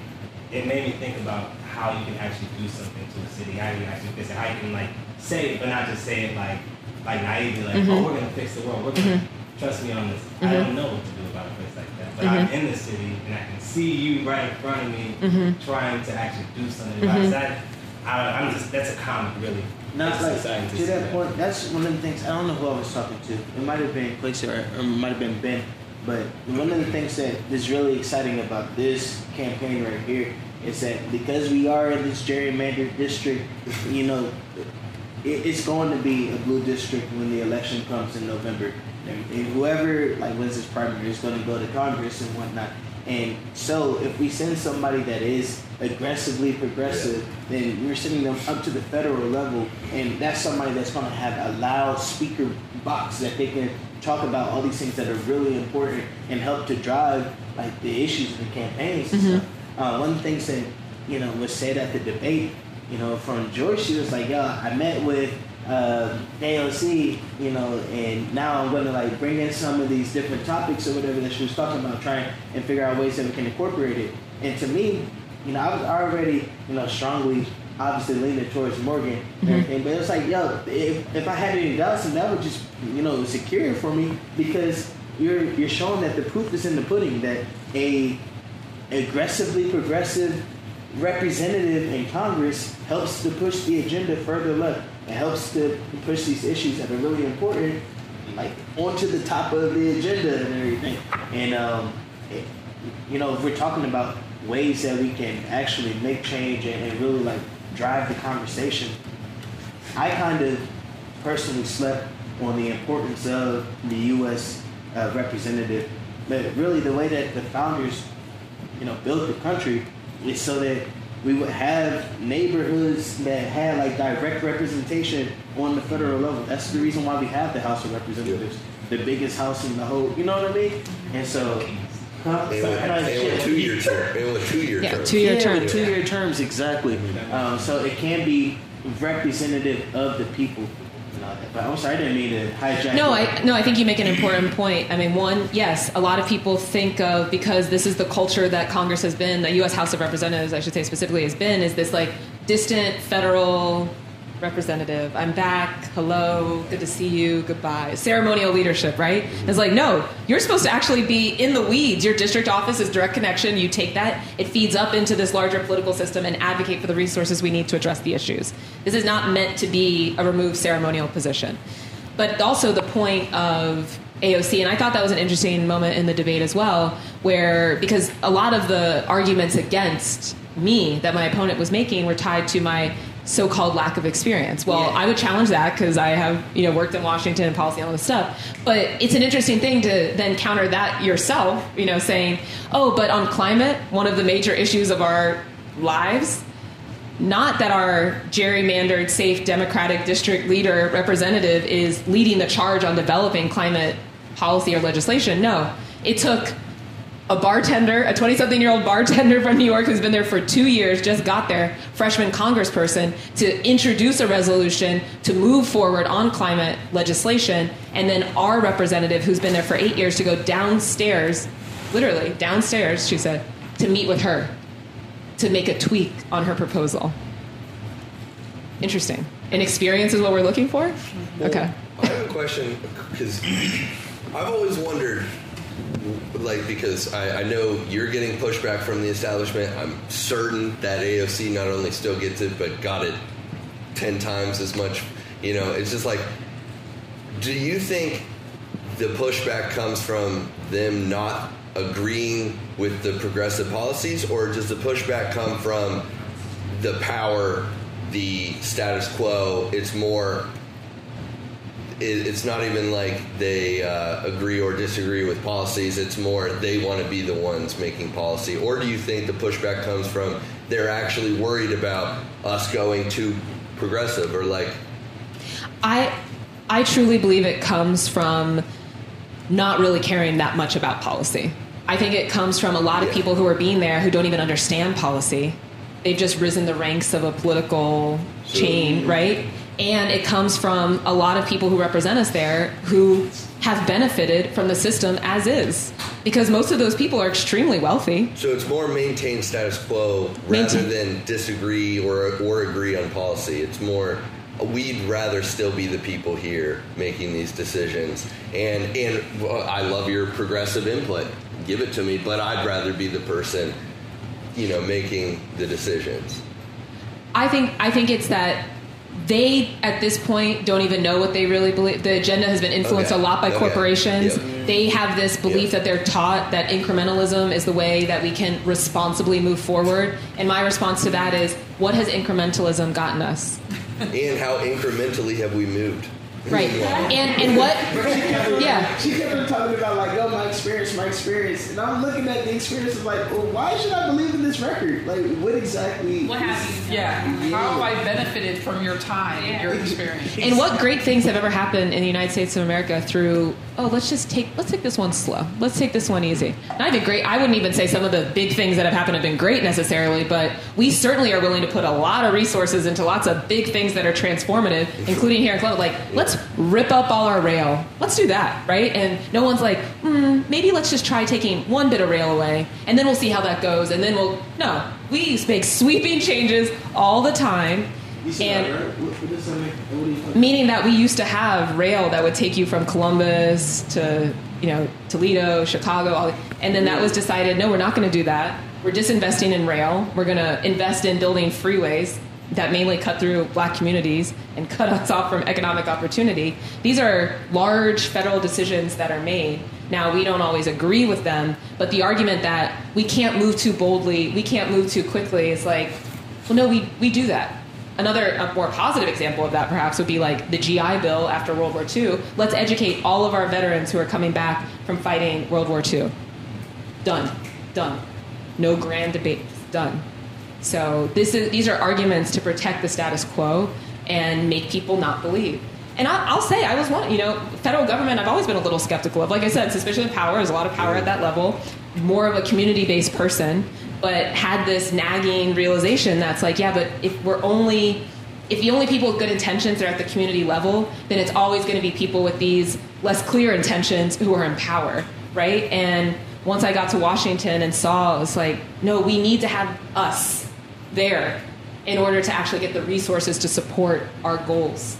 it made me think about how you can actually do something to a city. How you can actually fix it. How you can like say it, but not just say it like like naively, like Mhm. oh we're gonna fix the world. We're gonna Mhm. trust me on this. I Mhm. don't know what to do about a place like that, but I'm Mhm. in the city and I can see you right in front of me Mhm. trying to actually do something about it. That, I, I'm just that's a comic really. Not It's like to that point. That's one of the things. I don't know who I was talking to. It might have been Quincy or, or it might have been Ben. But one of the things that is really exciting about this campaign right here is that because we are in this gerrymandered district, you know, it, it's going to be a blue district when the election comes in November. And, and whoever like wins this primary is going to go to Congress and whatnot. And so, if we send somebody that is aggressively progressive, then we're sending them up to the federal level, and that's somebody that's going to have a loud speaker box that they can talk about all these things that are really important and help to drive like the issues in the campaigns. and Mhm. stuff. Uh, one of the things that you know was said at the debate, you know, from Joyce, she was like, "Yeah, I met with." Uh, AOC, you know, and now I'm going to like bring in some of these different topics or whatever that she was talking about, trying and figure out ways that we can incorporate it. And to me, you know, I was already, you know, strongly, obviously leaning towards Morgan and Mhm. but it was like, yo, if, if I had any doubts, then that would just, you know, secure it for me because you're you're showing that the proof is in the pudding that a aggressively progressive representative in Congress helps to push the agenda further left. It helps to push these issues that are really important, like onto the top of the agenda and everything. And um, it, you know, if we're talking about ways that we can actually make change and, and really like drive the conversation, I kind of personally slept on the importance of the U.S. Uh, representative, but really the way that the founders, you know, built the country is so that we would have neighborhoods that had like direct representation on the federal level. That's the reason why we have the House of Representatives, the biggest house in the whole. You know what I mean? And so. Huh? They went, they went two year term. They went two year Yeah, term. two-year yeah, terms. Two year terms, exactly. Um, so it can be representative of the people. But I'm sorry, I didn't mean to hijack. No. I no, I think you make an important point. I mean, one, yes, a lot of people think of because this is the culture that Congress has been, the U.S. House of Representatives, I should say specifically, has been, is this like distant federal representative. I'm back. Hello. Good to see you. Goodbye. Ceremonial leadership, right? It's like, no, you're supposed to actually be in the weeds. Your district office is direct connection. You take that, it feeds up into this larger political system and advocate for the resources we need to address the issues. This is not meant to be a removed ceremonial position. But also the point of AOC, and I thought that was an interesting moment in the debate as well, where because a lot of the arguments against me that my opponent was making were tied to my so-called lack of experience. Well, Yeah. I would challenge that because I have you know worked in Washington and policy and all this stuff. But it's an interesting thing to then counter that yourself. You know, saying, "Oh, but on climate, one of the major issues of our lives." Not that our gerrymandered, safe Democratic district leader representative is leading the charge on developing climate policy or legislation. No, it took a bartender, a 20 something year old bartender from New York who's been there for two years, just got there, freshman congressperson, to introduce a resolution to move forward on climate legislation. And then our representative, who's been there for eight years, to go downstairs, literally downstairs, she said, to meet with her to make a tweak on her proposal. Interesting. An experience is what we're looking for? Okay. I have a question because I've always wondered, like, because I, I know you're getting pushback from the establishment. I'm certain that AOC not only still gets it, but got it 10 times as much. You know, it's just like, do you think the pushback comes from them not agreeing with the progressive policies, or does the pushback come from the power, the status quo? It's more it, it's not even like they uh, agree or disagree with policies. It's more they want to be the ones making policy. Or do you think the pushback comes from they're actually worried about us going too progressive or like I I truly believe it comes from not really caring that much about policy. I think it comes from a lot of Yeah. people who are being there who don't even understand policy. They've just risen the ranks of a political chain, right? And it comes from a lot of people who represent us there who have benefited from the system as is. Because most of those people are extremely wealthy. so? It's more maintain status quo rather Maintain- than disagree or or agree on policy. It's more we'd rather still be the people here making these decisions. And and well, I love your progressive input. Give it to me, but I'd rather be the person, you know, making the decisions. I think I think it's that they at this point don't even know what they really believe. The agenda has been influenced Okay. a lot by Okay. corporations. Yep. Mm. They have this belief Yep. that they're taught that incrementalism is the way that we can responsibly move forward. And my response to that is, what has incrementalism gotten us? and how incrementally have we moved? Right. And and what? Yeah. She kept on talking about like, oh, my experience, my experience, and I'm looking at the experience of like, well, why should I believe in this record? Like, what exactly? What have you? Yeah. How have I benefited from your time, and your experience? And what great things have ever happened in the United States of America through oh let's just take let's take this one slow let's take this one easy not even great I wouldn't even say some of the big things that have happened have been great necessarily but we certainly are willing to put a lot of resources into lots of big things that are transformative including here in Columbus like let's rip up all our rail let's do that right and no one's like hmm, maybe let's just try taking one bit of rail away and then we'll see how that goes and then we'll no we make sweeping changes all the time and that, right? What, what does that make? What do you think? meaning that we used to have rail that would take you from Columbus to you know Toledo, Chicago, all, and then that was decided. No, we're not going to do that. We're disinvesting in rail. We're going to invest in building freeways that mainly cut through black communities and cut us off from economic opportunity. These are large federal decisions that are made. Now, we don't always agree with them, but the argument that we can't move too boldly, we can't move too quickly is like, well, no, we, we do that. Another more positive example of that perhaps would be like the GI Bill after World War II. Let's educate all of our veterans who are coming back from fighting World War II. Done. Done. No grand debate. Done. So this is, these are arguments to protect the status quo and make people not believe. And I, I'll say, I was one, you know, federal government, I've always been a little skeptical of. Like I said, suspicion of power, there's a lot of power at that level. More of a community based person, but had this nagging realization that's like, yeah, but if we're only, if the only people with good intentions are at the community level, then it's always going to be people with these less clear intentions who are in power, right? And once I got to Washington and saw, it's like, no, we need to have us there in order to actually get the resources to support our goals.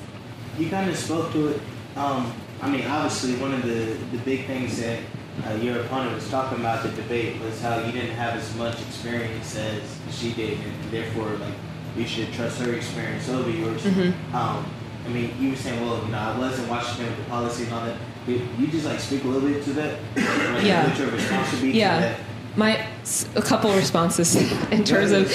You kind of spoke to it. Um, I mean, obviously, one of the, the big things that uh, your opponent was talking about the debate was how you didn't have as much experience as she did, and therefore, like, we should trust her experience over yours. Mhm. Um, I mean, you were saying, well, you know, I was in Washington with the policy and all that. You just like speak a little bit to that? Like, Yeah. What your response would be to that? My a couple responses in terms of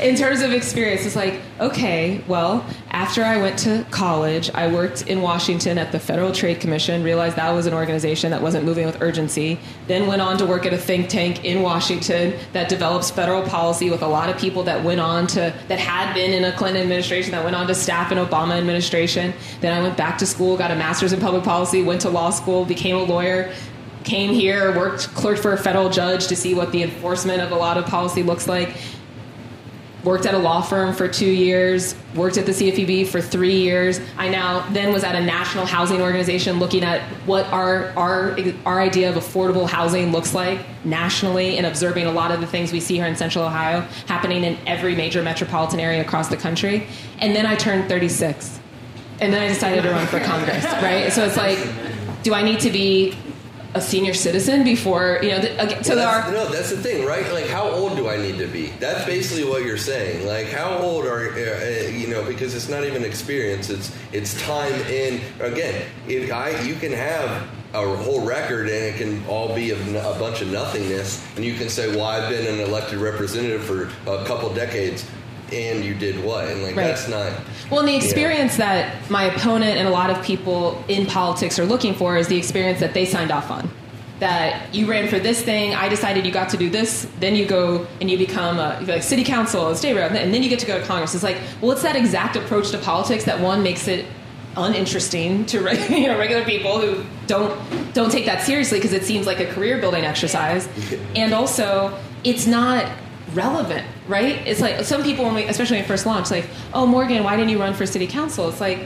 in terms of experience. It's like okay, well, after I went to college, I worked in Washington at the Federal Trade Commission. Realized that was an organization that wasn't moving with urgency. Then went on to work at a think tank in Washington that develops federal policy with a lot of people that went on to that had been in a Clinton administration that went on to staff an Obama administration. Then I went back to school, got a master's in public policy, went to law school, became a lawyer came here, worked, clerked for a federal judge to see what the enforcement of a lot of policy looks like. Worked at a law firm for two years. Worked at the CFPB for three years. I now then was at a national housing organization looking at what our our our idea of affordable housing looks like nationally, and observing a lot of the things we see here in Central Ohio happening in every major metropolitan area across the country. And then I turned 36, and then I decided to run for Congress. Right. So it's like, do I need to be a senior citizen before you know. The, again, so Well, there that's, are. no, that's the thing, right? Like, how old do I need to be? That's basically what you're saying. Like, how old are uh, uh, you know? Because it's not even experience; it's it's time in. Again, if I you can have a whole record and it can all be a, a bunch of nothingness, and you can say, "Well, I've been an elected representative for a couple decades." And you did what? And like Right. that's not. Well, and the experience that my opponent and a lot of people in politics are looking for is the experience that they signed off on. That you ran for this thing, I decided you got to do this, then you go and you become a like city council, a state rep, and then you get to go to Congress. It's like, well, it's that exact approach to politics that one makes it uninteresting to you know regular people who don't don't take that seriously because it seems like a career building exercise, and also it's not relevant, right? It's like some people, when we, especially when we first launched, like, oh Morgan, why didn't you run for city council? It's like.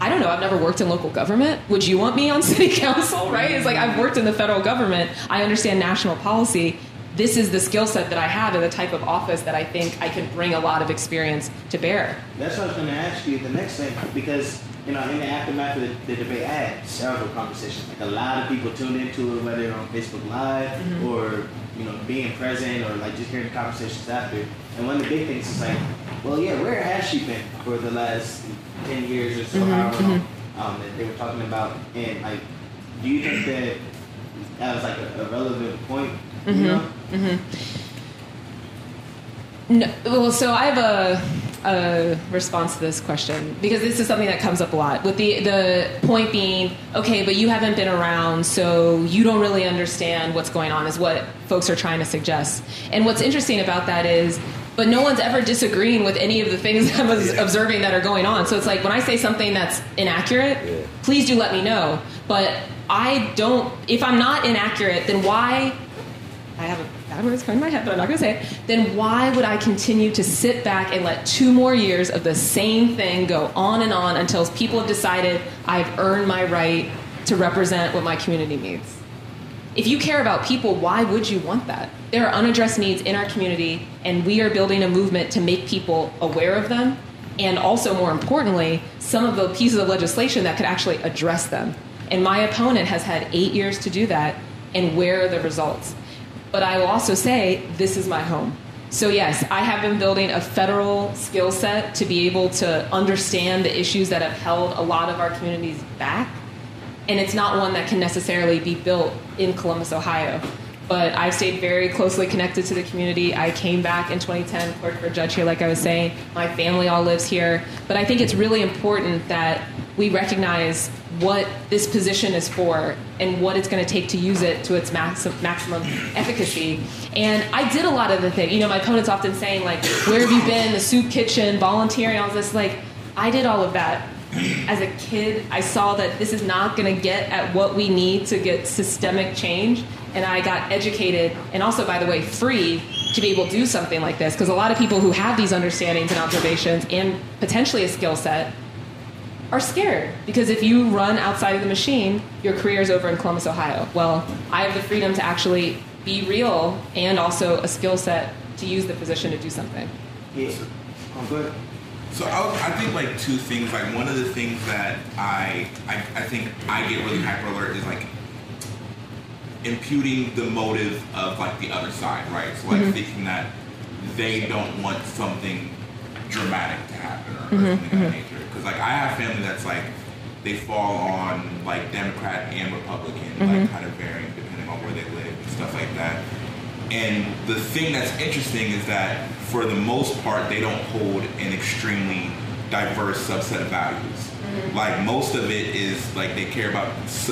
I don't know. I've never worked in local government. Would you want me on city council? Right? It's like I've worked in the federal government. I understand national policy. This is the skill set that I have and the type of office that I think I can bring a lot of experience to bear. That's what I was going to ask you the next thing because you know in the aftermath of the, the debate, I had several conversations. Like a lot of people tuned into it, whether on Facebook Live Mhm. or you know being present or like just hearing conversations after. And one of the big things is like, well, yeah, where has she been for the last ten years or so? Mhm, however long, mhm. um, that they were talking about, and like, do you think that that was like a, a relevant point? You Mhm, know? No, well, so I have a, a response to this question because this is something that comes up a lot. With the the point being, okay, but you haven't been around, so you don't really understand what's going on. Is what folks are trying to suggest. And what's interesting about that is. But no one's ever disagreeing with any of the things I was observing that are going on. So it's like when I say something that's inaccurate, please do let me know. But I don't. If I'm not inaccurate, then why I have a bad word coming in my head, but I'm not going to say it. Then why would I continue to sit back and let two more years of the same thing go on and on until people have decided I've earned my right to represent what my community needs? If you care about people, why would you want that? There are unaddressed needs in our community, and we are building a movement to make people aware of them, and also, more importantly, some of the pieces of legislation that could actually address them. And my opponent has had eight years to do that, and where are the results? But I will also say, this is my home. So, yes, I have been building a federal skill set to be able to understand the issues that have held a lot of our communities back and it's not one that can necessarily be built in Columbus, Ohio. But I've stayed very closely connected to the community. I came back in 2010, clerked for judge here, like I was saying. My family all lives here. But I think it's really important that we recognize what this position is for and what it's going to take to use it to its maximum, maximum efficacy. And I did a lot of the things. You know, my opponent's often saying, like, where have you been? The soup kitchen, volunteering, all this. Like, I did all of that as a kid, I saw that this is not going to get at what we need to get systemic change. And I got educated, and also, by the way, free to be able to do something like this. Because a lot of people who have these understandings and observations and potentially a skill set are scared. Because if you run outside of the machine, your career is over in Columbus, Ohio. Well, I have the freedom to actually be real and also a skill set to use the position to do something. Yeah. Oh, good. So I, was- I think like two things. Like one of the things that I, I I think I get really hyper alert is like imputing the motive of like the other side, right? So like Mhm. thinking that they don't want something dramatic to happen or, or Mhm, something of that mhm. nature. Because like I have family that's like they fall on like Democrat and Republican, Mhm. like kind of varying depending on where they live and stuff like that. And the thing that's interesting is that for the most part, they don't hold an extremely diverse subset of values. Like most of it is like they care about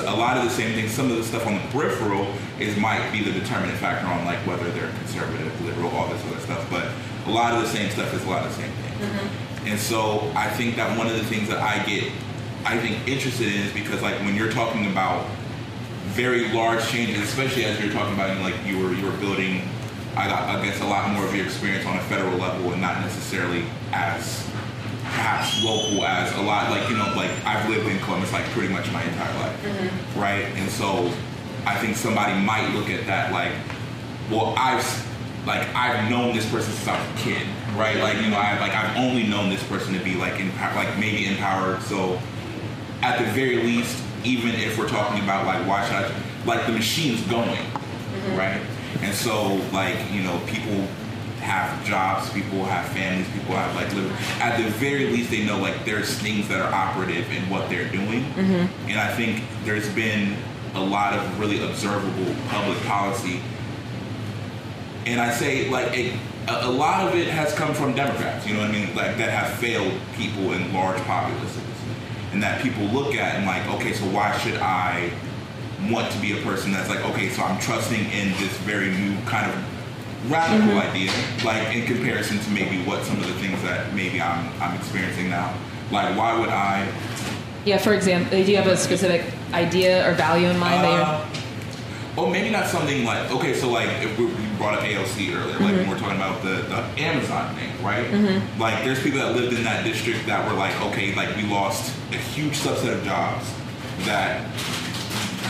a lot of the same things. Some of the stuff on the peripheral is might be the determinant factor on like whether they're conservative, liberal, all this other stuff. But a lot of the same stuff is a lot of the same things. And so I think that one of the things that I get, I think interested in is because like when you're talking about very large changes, especially as you're talking about like you were you were building, I, got, I guess a lot more of your experience on a federal level and not necessarily as perhaps local as a lot like you know like I've lived in Columbus like pretty much my entire life, mm-hmm. right? And so I think somebody might look at that like, well I've like I've known this person since I was a kid, right? Like you know I like I've only known this person to be like empowered, like maybe empowered. So at the very least, even if we're talking about like why should I, like the machine's going, right? And so like you know people have jobs, people have families, people have like live. At the very least, they know like there's things that are operative in what they're doing, Mhm. and I think there's been a lot of really observable public policy. And I say like it, a, a lot of it has come from Democrats, you know what I mean, like that have failed people in large populaces and that people look at and like, okay, so why should I want to be a person that's like, okay, so I'm trusting in this very new kind of radical Mhm. idea, like in comparison to maybe what some of the things that maybe I'm I'm experiencing now. Like, why would I? Yeah, for example, do you have a specific idea or value in mind that Uh, Well, maybe not something like okay, so like if we, we brought up AOC earlier, like Mhm. when we're talking about the, the Amazon thing, right? Mhm. Like there's people that lived in that district that were like, okay, like we lost a huge subset of jobs that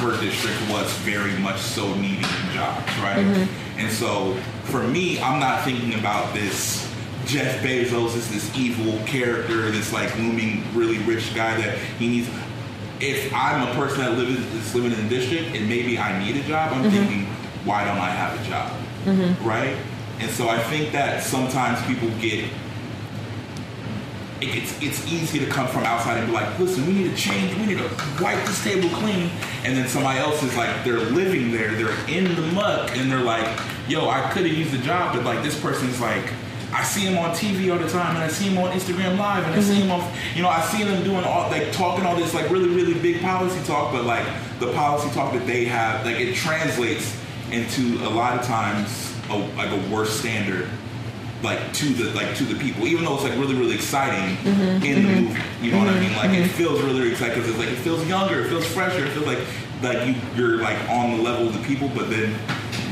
her district was very much so needing jobs, right? Mhm. And so for me, I'm not thinking about this Jeff Bezos is this evil character, this like looming really rich guy that he needs. If I'm a person that lives is living in the district and maybe I need a job, I'm Mhm. thinking, why don't I have a job? Mhm. Right? And so I think that sometimes people get it- it's it's easy to come from outside and be like, listen, we need to change, we need to wipe this table clean, and then somebody else is like, they're living there, they're in the muck, and they're like, yo, I could have used the job, but like this person's like, I see him on TV all the time, and I see him on Instagram Live, and I see him on, you know, I see them doing all like talking all this like really really big policy talk, but like the policy talk that they have, like it translates into a lot of times a, like a worse standard like to the like to the people, even though it's like really really exciting Mhm, in the mhm. movement. You know what I mean? Like it feels really really exciting because it's like it feels younger, it feels fresher, it feels like like you you're like on the level of the people. But then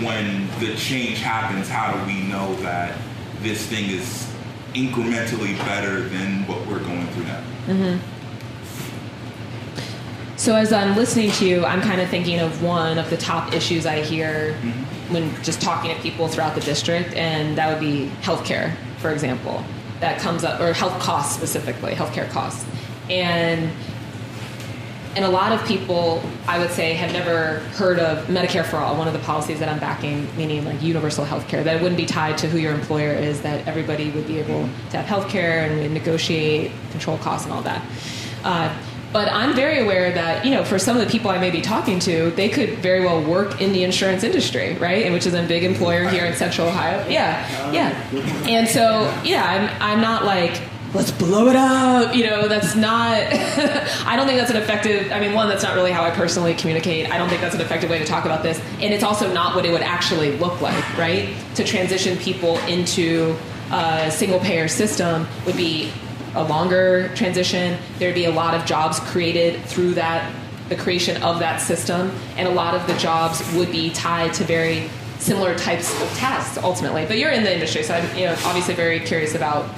when the change happens, how do we know that this thing is incrementally better than what we're going through now? hmm So as I'm listening to you, I'm kind of thinking of one of the top issues I hear when just talking to people throughout the district, and that would be healthcare, for example. That comes up, or health costs specifically, healthcare costs, and and a lot of people, I would say, have never heard of Medicare for all. One of the policies that I'm backing, meaning like universal health care, that it wouldn't be tied to who your employer is, that everybody would be able to have health care and negotiate, control costs, and all that. Uh, but I'm very aware that, you know, for some of the people I may be talking to, they could very well work in the insurance industry, right? And which is a big employer here in Central Ohio. Yeah, yeah. And so, yeah, I'm, I'm not like, let's blow it up. You know, that's not, I don't think that's an effective, I mean, one, that's not really how I personally communicate. I don't think that's an effective way to talk about this. And it's also not what it would actually look like, right? To transition people into a single payer system would be a longer transition. There'd be a lot of jobs created through that, the creation of that system. And a lot of the jobs would be tied to very similar types of tasks ultimately. But you're in the industry, so I'm you know, obviously very curious about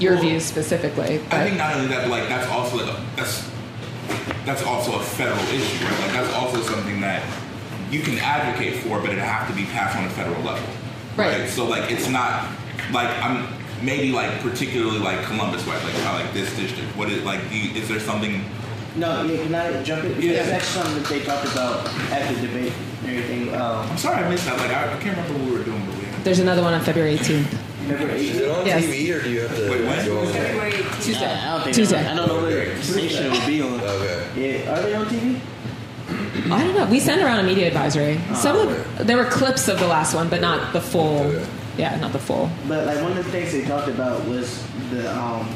your views specifically. I think not only that, but like that's also like a, that's that's also a federal issue, right? Like that's also something that you can advocate for, but it have to be passed on a federal level, Right. So like it's not like I'm maybe like particularly like Columbus wise, like how like this district. What is like? Do you, is there something? No, yeah, can I jump in? Yeah. That's actually something that they talked about at the debate and everything. Um, I'm sorry I missed that. Like I, I can't remember what we were doing, but we. There's another one on February 18th. Remember Is it on Yes. TV or do you have to Wait, when? go on? Tuesday. I don't think Tuesday. I don't know what station it would be on. Okay. Yeah, are they on TV? I don't know. We send around a media advisory. Some of the, there were clips of the last one, but not the full. Okay. Yeah, not the full. But like one of the things they talked about was the um,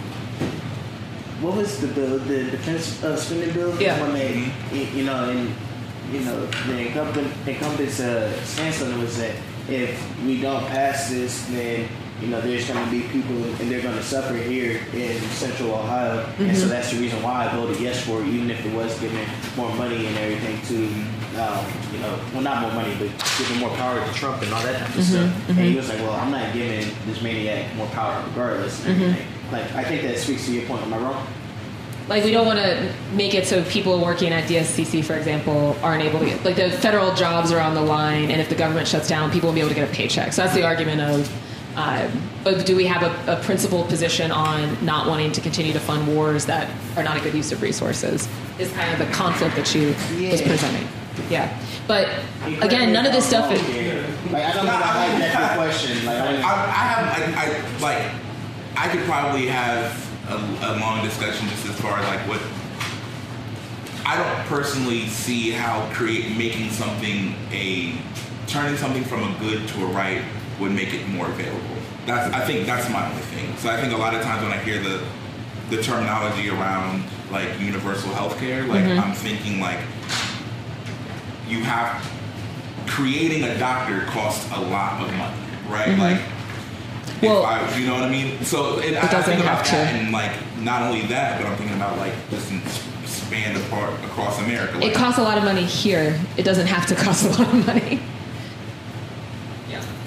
what was the bill? The defense uh, spending bill. Yeah. When they, you know, and you know, the incumbent incumbent's uh, stance on it was that if we don't pass this, then you know there's going to be people and they're going to suffer here in Central Ohio, and so mm-hmm. that's the reason why I voted yes for it, even if it was giving more money and everything to. Um, you know, well, not more money, but giving more power to Trump and all that type of mm-hmm. stuff. And mm-hmm. he was like, "Well, I'm not giving this maniac more power, regardless." And everything. Like, I think that speaks to your point. Am I wrong? Like we don't want to make it so people working at DSCC, for example, aren't able to get like the federal jobs are on the line, and if the government shuts down, people won't be able to get a paycheck. So that's the argument of. Um, but do we have a, a principled position on not wanting to continue to fund wars that are not a good use of resources? Is kind of the conflict that you was presenting. Yeah, but again, none of this stuff is. Like, I don't know how to that question. Like, I I, I have I, I like I could probably have a, a long discussion just as far as like what I don't personally see how create making something a turning something from a good to a right would make it more available. That's I think that's my only thing. So I think a lot of times when I hear the the terminology around like universal health care, like Mhm. I'm thinking like you have creating a doctor costs a lot of money, right? Mhm. Like Well- I, you know what I mean? So it, I, I doesn't think about have that to. and like not only that, but I'm thinking about like just in span apart across America. Like, It costs a lot of money here. It doesn't have to cost a lot of money.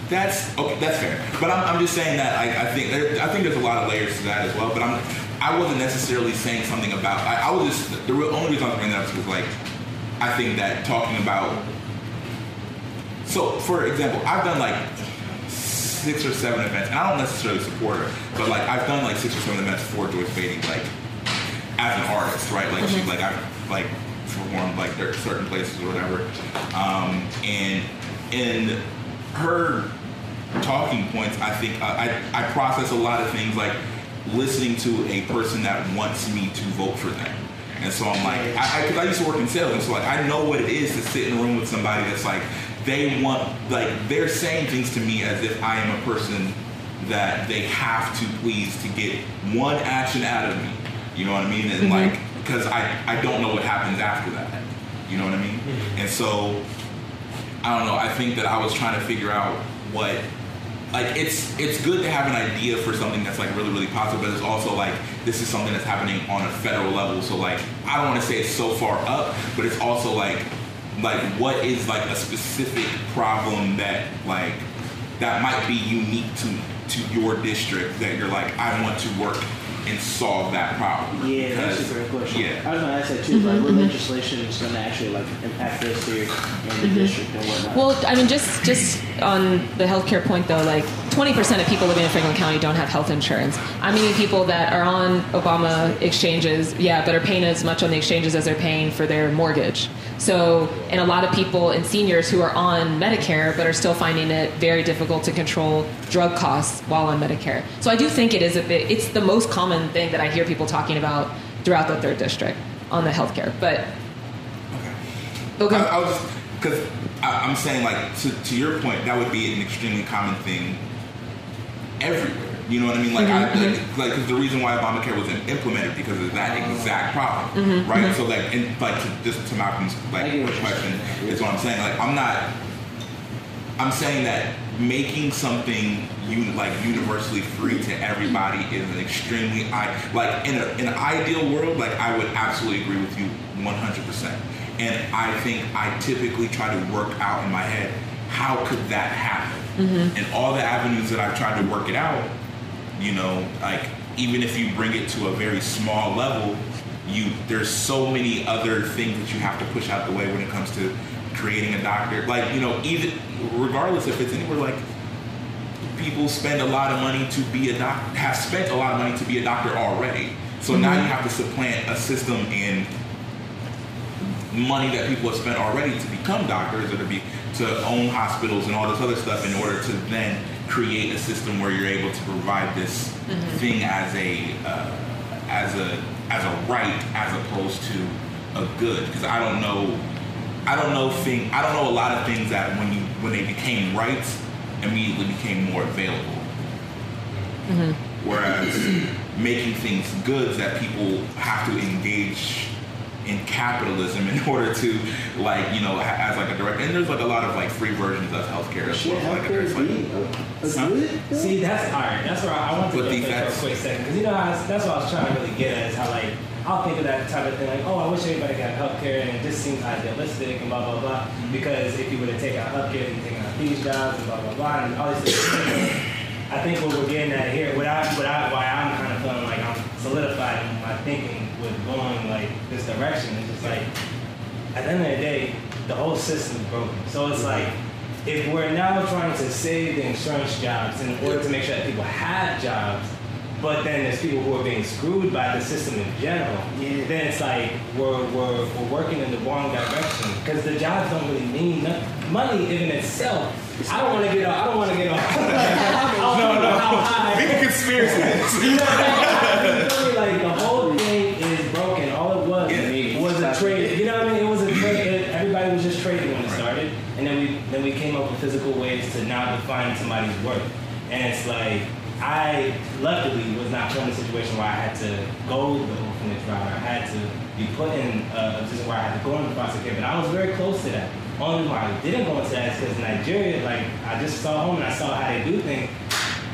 That's okay. That's fair. But I'm, I'm just saying that I, I think there, I think there's a lot of layers to that as well. But I'm I wasn't necessarily saying something about. I, I was just the real only reason I was bringing that up was like I think that talking about. So for example, I've done like six or seven events, and I don't necessarily support her, but like I've done like six or seven events for Joyce Beatty, like as an artist, right? Like she like I like performed like there certain places or whatever, um, and in her talking points, I think I, I I process a lot of things like listening to a person that wants me to vote for them. And so I'm like, I, I, I used to work in sales, and so like I know what it is to sit in a room with somebody that's like, they want, like they're saying things to me as if I am a person that they have to please to get one action out of me. You know what I mean? And mm-hmm. like, because I, I don't know what happens after that. You know what I mean? Mm-hmm. And so I don't know. I think that I was trying to figure out what like it's it's good to have an idea for something that's like really really positive, but it's also like this is something that's happening on a federal level. So like I don't want to say it's so far up, but it's also like like what is like a specific problem that like that might be unique to to your district that you're like I want to work and solve that problem. Yeah, that's a great question. Yeah. I was gonna ask that too. Like, what legislation is gonna actually like impact us here in the mm-hmm. district and whatnot? Well, I mean, just just on the healthcare point though, like 20% of people living in Franklin County don't have health insurance. I'm meeting people that are on Obama exchanges, yeah, but are paying as much on the exchanges as they're paying for their mortgage. So, and a lot of people and seniors who are on Medicare but are still finding it very difficult to control drug costs while on Medicare. So I do think it is a bit. It's the most common thing that I hear people talking about throughout the third district on the healthcare. But I, I was because I'm saying like to, to your point, that would be an extremely common thing everywhere. You know what I mean? Like, I, like, like 'cause the reason why Obamacare wasn't implemented because of that exact problem, Mhm, right? mhm. So like, and like to, just to Malcolm's like I get question is what I'm saying. Like, I'm not. I'm saying that making something uni- like universally free to everybody is an extremely I like in, a, in an ideal world. Like I would absolutely agree with you 100. percent And I think I typically try to work out in my head how could that happen, Mhm. and all the avenues that I've tried to work it out. You know, like even if you bring it to a very small level, you there's so many other things that you have to push out the way when it comes to creating a doctor. Like you know, even regardless if it's anywhere like people spend a lot of money to be a doc have spent a lot of money to be a doctor already. So now mm-hmm. you have to supplant a system in money that people have spent already to become doctors or to be to own hospitals and all this other stuff in order to then create a system where you're able to provide this thing as a uh, as a as a right as opposed to a good. Because I don't know I don't know thing I don't know a lot of things that when you when they became rights immediately became more available. Whereas making things goods that people have to engage in capitalism in order to like you know ha- as like a direct and there's like a lot of like free versions of healthcare as well like healthcare there's like be a, a Huh? See, that's all right. That's where I, I want to But go the- for a that's- quick second because you know how I, that's what I was trying to really get at is how like I'll think of that type of thing like oh I wish everybody got healthcare and it just seems idealistic and blah blah blah mm-hmm. because if you were to take out healthcare and take out these jobs and blah blah blah and all these things. I think what we're getting at here, what I, what I, why I'm kind of feeling like I'm solidified in my thinking with going like this direction is just like at the end of the day, the whole system's broken. So it's like, if we're now trying to save the insurance jobs in order to make sure that people have jobs, but then there's people who are being screwed by the system in general, Yeah. then it's like we're, we're, we're working in the wrong direction. Because the jobs don't really mean nothing. Money in itself, I don't want to get off, I don't want to get off. Know how high. big conspiracy You feel me? like the whole thing is broken. All it was Yeah. was a trade. You know what I mean? It was a trade. It- everybody was just trading when it started, and then we then we came up with physical ways to somebody's worth. And it's like I luckily was not put in a situation where I had to go the orphanage route. I had to be put in a position where I had to go into foster care, but I was very close to that. Only why I didn't go into that is because Nigeria, like I just saw home and I saw how they do things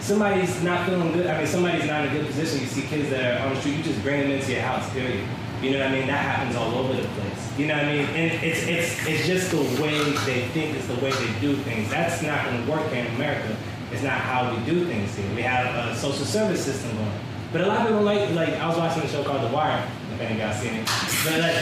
somebody's not feeling good. I mean, somebody's not in a good position. You see kids that are on the street, you just bring them into your house. Period. You know what I mean? That happens all over the place. You know what I mean? And it's it's it's just the way they think. It's the way they do things. That's not to work in America. It's not how we do things here. We have a social service system going. But a lot of people like like I was watching a show called The Wire. If any of y'all seen it, but like,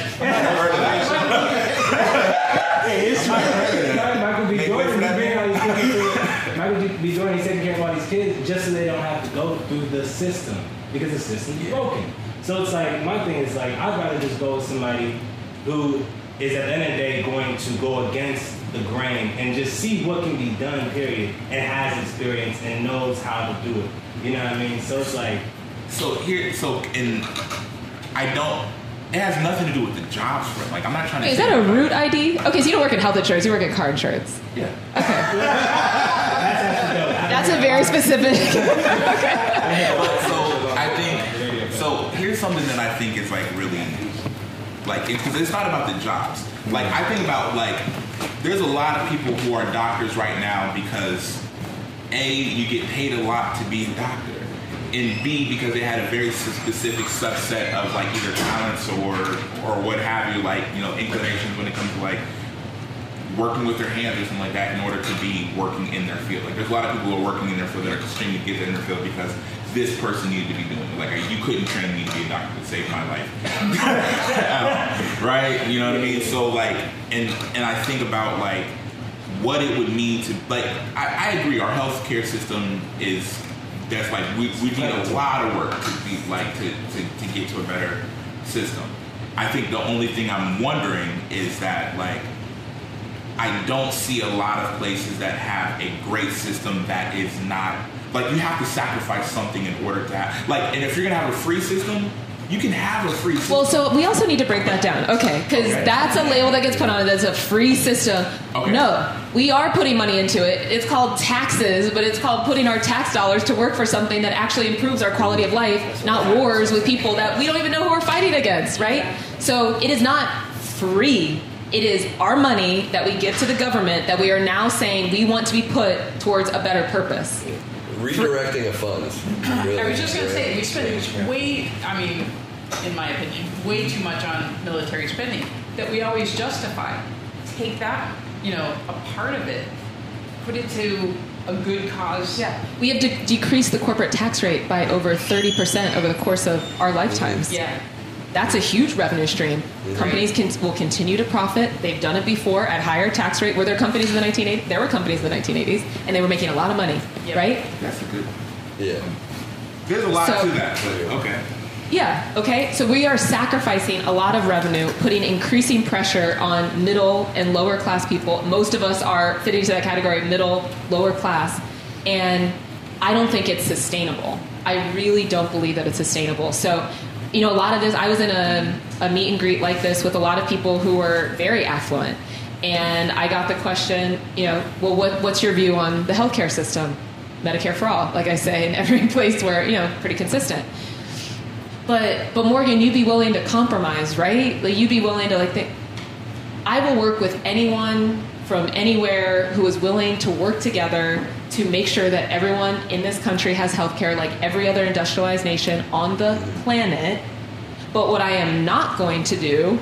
hey, it's true. Michael B. Jordan, for he that bring all these kids to- Michael B. Jordan, he's taking care of all these kids just so they don't have to go through the system because the system's broken. So it's like my thing is like I'd rather just go with somebody who is at the end of the day going to go against the grain and just see what can be done. Period, and has experience and knows how to do it. You know what I mean? So it's like So here, so in, I don't. It has nothing to do with the job for Like I'm not trying to. Is that a root ID? Okay, so you don't work in health insurance, you work in car insurance. Yeah. that's. That's a very specific. So I think. So here's something that I think is like really, like, because it's not about the jobs. Like I think about like, there's a lot of people who are doctors right now because, a, you get paid a lot to be a doctor. And B, because they had a very specific subset of like either talents or or what have you, like you know inclinations when it comes to like working with their hands or something like that in order to be working in their field. Like there's a lot of people who are working in their field that are extremely gifted in their field because this person needed to be doing it. Like you couldn't train me to be a doctor to save my life. right? You know what I mean? So like and and I think about like what it would mean to like I, I agree our healthcare system is that's like we, we need a lot of work to be like to, to, to get to a better system. I think the only thing I'm wondering is that like I don't see a lot of places that have a great system that is not like you have to sacrifice something in order to have like and if you're gonna have a free system, you can have a free system. well, so we also need to break that down, okay? Because Okay. that's a label that gets put on it as a free system. Okay. No, we are putting money into it. It's called taxes, but it's called putting our tax dollars to work for something that actually improves our quality of life, not wars with people that we don't even know who we're fighting against, right? So it is not free. It is our money that we give to the government that we are now saying we want to be put towards a better purpose. Redirecting of funds. Really. I was just gonna say we spend way, I mean, in my opinion, way too much on military spending that we always justify. Take that, you know, a part of it, put it to a good cause. Yeah, we have de- decreased the corporate tax rate by over 30% over the course of our lifetimes. Yeah. That's a huge revenue stream. Right. Companies can, will continue to profit. They've done it before at higher tax rate. Were there companies in the 1980s? There were companies in the 1980s, and they were making a lot of money, Yep. right? That's a good. Yeah. There's a lot So- to that, but okay. Yeah, okay. So we are sacrificing a lot of revenue, putting increasing pressure on middle and lower class people. Most of us are fitting into that category middle, lower class. And I don't think it's sustainable. I really don't believe that it's sustainable. So, you know, a lot of this, I was in a, a meet and greet like this with a lot of people who were very affluent. And I got the question, you know, well, what, what's your view on the healthcare system? Medicare for all, like I say, in every place where, you know, pretty consistent. But but Morgan, you'd be willing to compromise, right? Like you'd be willing to like think. I will work with anyone from anywhere who is willing to work together to make sure that everyone in this country has health care like every other industrialized nation on the planet. But what I am not going to do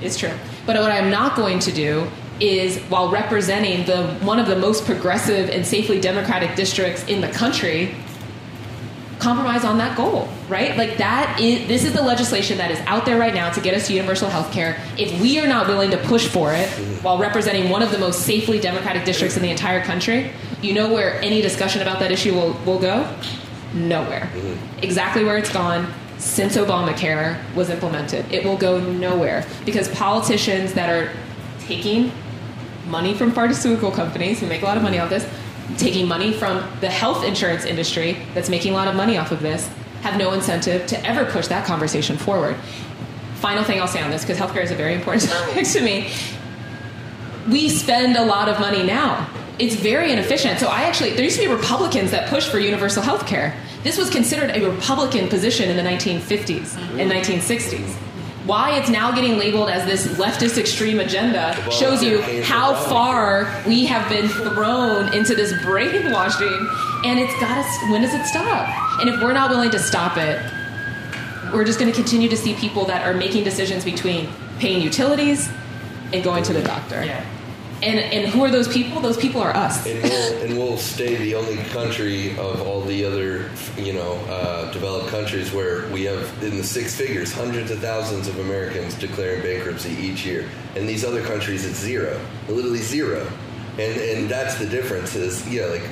is true. But what I'm not going to do is while representing the one of the most progressive and safely democratic districts in the country, compromise on that goal, right? Like that is this is the legislation that is out there right now to get us to universal health care. If we are not willing to push for it while representing one of the most safely democratic districts in the entire country, you know where any discussion about that issue will, will go? Nowhere. Mm-hmm. Exactly where it's gone since Obamacare was implemented. It will go nowhere because politicians that are taking money from pharmaceutical companies who make a lot of money off this, taking money from the health insurance industry that's making a lot of money off of this, have no incentive to ever push that conversation forward. Final thing I'll say on this, because healthcare is a very important topic to me. We spend a lot of money now. It's very inefficient. So I actually, there used to be Republicans that pushed for universal health care. This was considered a Republican position in the 1950s and 1960s. Why it's now getting labeled as this leftist extreme agenda shows you how far we have been thrown into this brainwashing, and it's got us When does it stop? And if we're not willing to stop it, we're just going to continue to see people that are making decisions between paying utilities and going to the doctor. Yeah. And and who are those people? Those people are us. And we'll, and we'll stay the only country of all the other, you know, uh, developed countries where we have in the six figures, hundreds of thousands of Americans declaring bankruptcy each year. And these other countries, it's zero, literally zero. And and that's the difference. Is yeah, like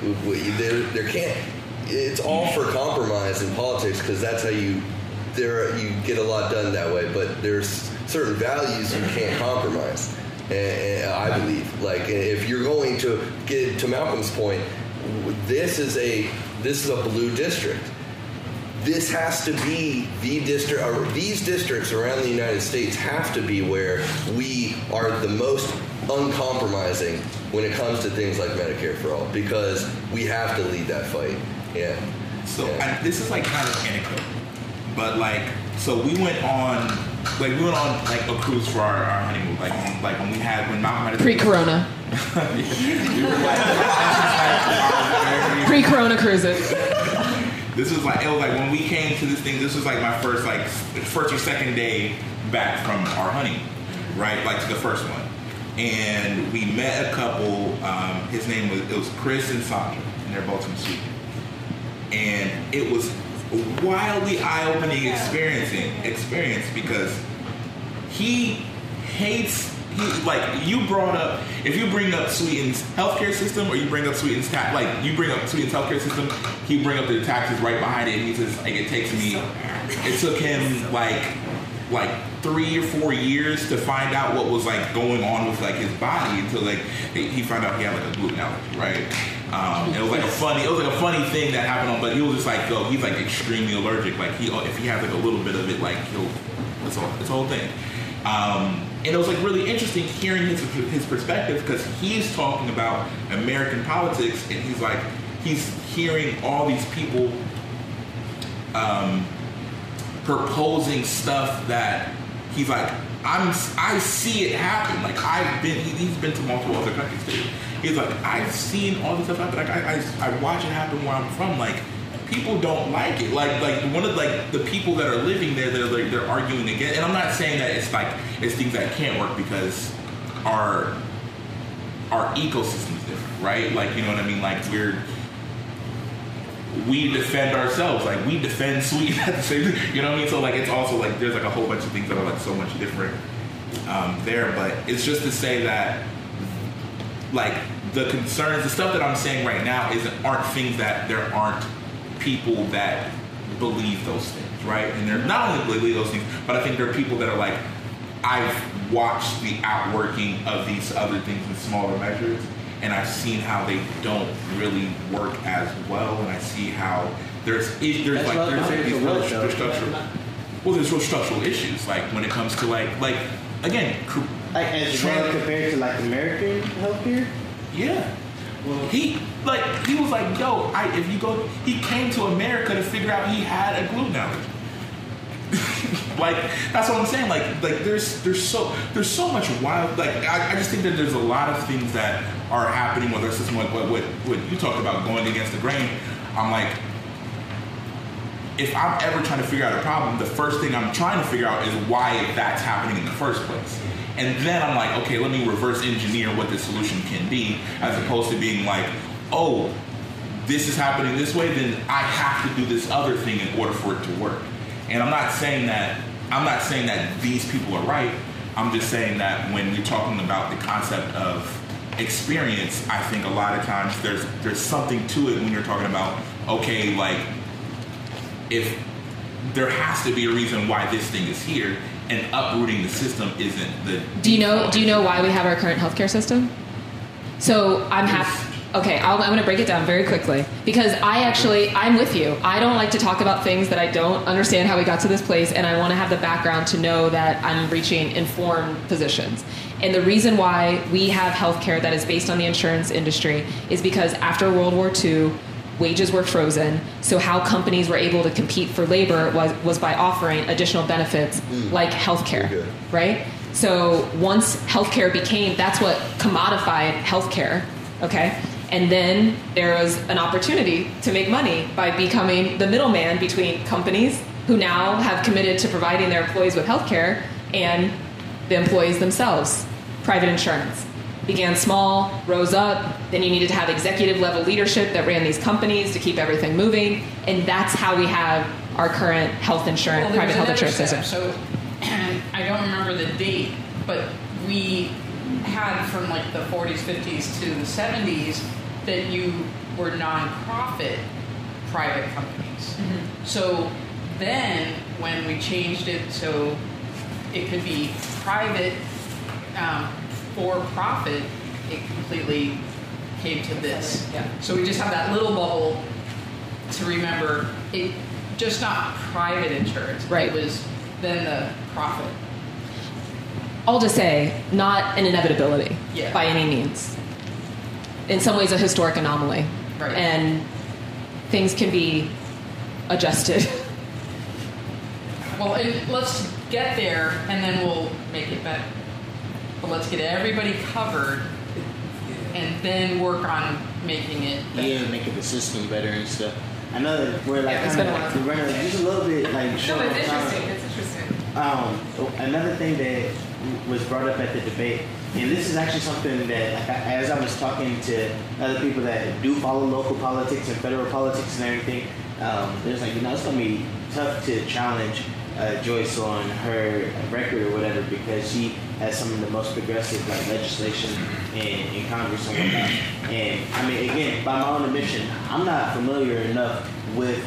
there there can't. It's all for compromise in politics because that's how you there you get a lot done that way. But there's certain values you can't compromise. And, and I believe, like, eh, if you're going to get to Malcolm's point, this is a this is a blue district. This has to be the district. Or these districts around the United States have to be where we are the most uncompromising when it comes to things like Medicare for all, because we have to lead that fight. Yeah. So Yeah. I, this is like kind of anecdote, but like, so we went on, like we went on like a cruise for our, our honeymoon, like like when we had when Malcolm had Pre-corona, we like, pre-corona cruises. this was like it was like when we came to this thing. This was like my first like first or second day back from our honeymoon, right? Like to the first one, and we met a couple. Um, his name was it was Chris and Sandra, and they're both from Sweden, and it was wildly eye-opening experiencing experience because he hates he like you brought up if you bring up Sweden's healthcare system or you bring up Sweden's tax like you bring up Sweden's healthcare system, he bring up the taxes right behind it and he says like it takes me it took him like like three or four years to find out what was like going on with like his body until like he he found out he had like a gluten allergy, right? Um, it was like a funny, it was like a funny thing that happened on, but he was just like, yo, he's like extremely allergic. Like he, if he has like a little bit of it, like he'll, it's all, it's whole thing. Um, and it was like really interesting hearing his his perspective because he's talking about American politics and he's like he's hearing all these people um, proposing stuff that he's like I'm I see it happen like I've been he, he's been to multiple other countries too he's like I've seen all this stuff happen like I, I, I watch it happen where I'm from like people don't like it like like one of like the people that are living there they're like they're arguing again and I'm not saying that it's like it's things that can't work because our our ecosystem is different right like you know what I mean like we're we defend ourselves. Like we defend Sweden at the same. You know what I mean? So like it's also like there's like a whole bunch of things that are like so much different um, there. But it's just to say that like the concerns, the stuff that I'm saying right now isn't aren't things that there aren't people that believe those things, right? And they're not only believe those things, but I think there are people that are like, I've watched the outworking of these other things in smaller measures, and I've seen how they don't really work as well, and I see how there's there's That's like there's, that's these real it was, though. there's structural well there's real structural issues like when it comes to like like again Like as well compared to like American healthcare. yeah. Well, he like he was like, yo, I if you go, he came to America to figure out he had a gluten allergy. like that's what I'm saying. Like like there's there's so there's so much wild. Like I, I just think that there's a lot of things that are happening with our system. Like what what what you talked about going against the grain. I'm like. If I'm ever trying to figure out a problem, the first thing I'm trying to figure out is why that's happening in the first place. And then I'm like, okay, let me reverse engineer what the solution can be, as opposed to being like, oh, this is happening this way, then I have to do this other thing in order for it to work. And I'm not saying that I'm not saying that these people are right. I'm just saying that when we're talking about the concept of experience, I think a lot of times there's there's something to it when you're talking about okay, like if there has to be a reason why this thing is here, and uprooting the system isn't the. Do you know? Do you know why we have our current healthcare system? So I'm happy. Okay, I'll, I'm going to break it down very quickly because I actually I'm with you. I don't like to talk about things that I don't understand how we got to this place, and I want to have the background to know that I'm reaching informed positions. And the reason why we have healthcare that is based on the insurance industry is because after World War II, wages were frozen. So how companies were able to compete for labor was was by offering additional benefits mm. like healthcare, right? So once healthcare became that's what commodified healthcare, okay? And then there was an opportunity to make money by becoming the middleman between companies who now have committed to providing their employees with healthcare and the employees themselves, private insurance. Began small, rose up, then you needed to have executive level leadership that ran these companies to keep everything moving, and that's how we have our current health insurance, Well, private health insurance system. So I don't remember the date, but we had from like the 40s, 50s to the 70s that you were nonprofit private companies. Mm-hmm. So then when we changed it so it could be private um, for profit, it completely came to this. Yeah. So we just have that little bubble to remember it just not private insurance. Right. It was then the profit. All to say, not an inevitability Yeah. by any means. In some ways, a historic anomaly. Right. And things can be adjusted. Well, and let's get there and then we'll make it better. But let's get everybody covered and then work on making it better. Yeah, making the system better and stuff. I know that we're like Yeah, kind of while. we're running just a little bit like short on time. It's interesting. Um, another thing that was brought up at the debate, and this is actually something that, like, as I was talking to other people that do follow local politics and federal politics and everything, um, there's like, you know, it's gonna be tough to challenge uh, Joyce on her record or whatever because she has some of the most progressive like legislation in, in Congress and whatnot. And I mean, again, by my own admission, I'm not familiar enough with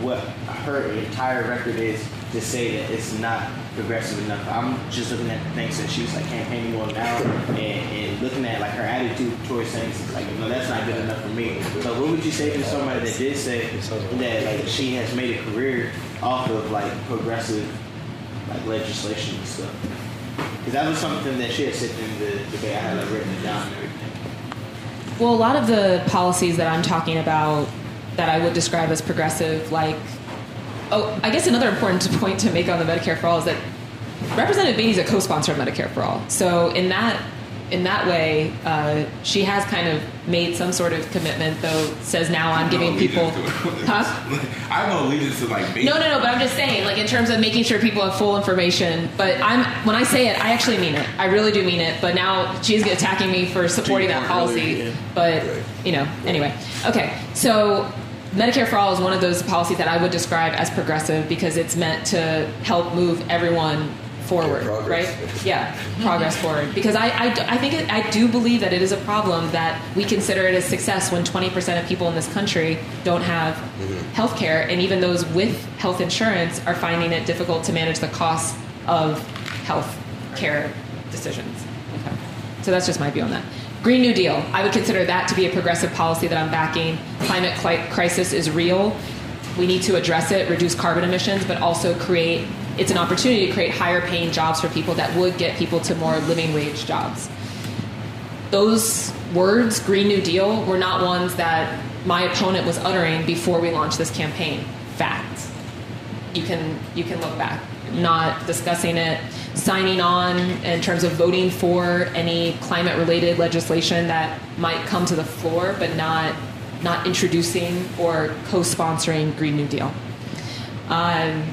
what her entire record is to say that it's not progressive enough. I'm just looking at things that she's like campaigning on now and, and looking at like her attitude towards things. It's like, no, that's not good enough for me. So what would you say to somebody that did say that like she has made a career off of like progressive like legislation and stuff? Because that was something that she had said in the debate. I had like written it down and everything. Well, a lot of the policies that I'm talking about that I would describe as progressive, like, oh, I guess another important point to make on the Medicare for All is that Representative Beatty is a co-sponsor of Medicare for All. So in that in that way, uh, she has kind of made some sort of commitment, though says now I'm giving people. allegiance to it. Huh? I have no allegiance to like. No, no, no. But I'm just saying, like in terms of making sure people have full information. But I'm when I say it, I actually mean it. I really do mean it. But now she's attacking me for supporting that point earlier, policy. yeah. But you know, anyway. Okay, so Medicare for All is one of those policies that I would describe as progressive because it's meant to help move everyone forward, right? Yeah, progress forward. Because I, I, I think it, I do believe that it is a problem that we consider it a success when 20% of people in this country don't have mm-hmm. health care, and even those with health insurance are finding it difficult to manage the costs of health care decisions. Okay. So that's just my view on that. Green New Deal, I would consider that to be a progressive policy that I'm backing. Climate crisis is real. We need to address it, reduce carbon emissions, but also create it's an opportunity to create higher paying jobs for people that would get people to more living wage jobs. Those words, Green New Deal, were not ones that my opponent was uttering before we launched this campaign. Fact. You can you can look back. Not discussing it, signing on in terms of voting for any climate related legislation that might come to the floor, but not not introducing or co-sponsoring Green New Deal. Um,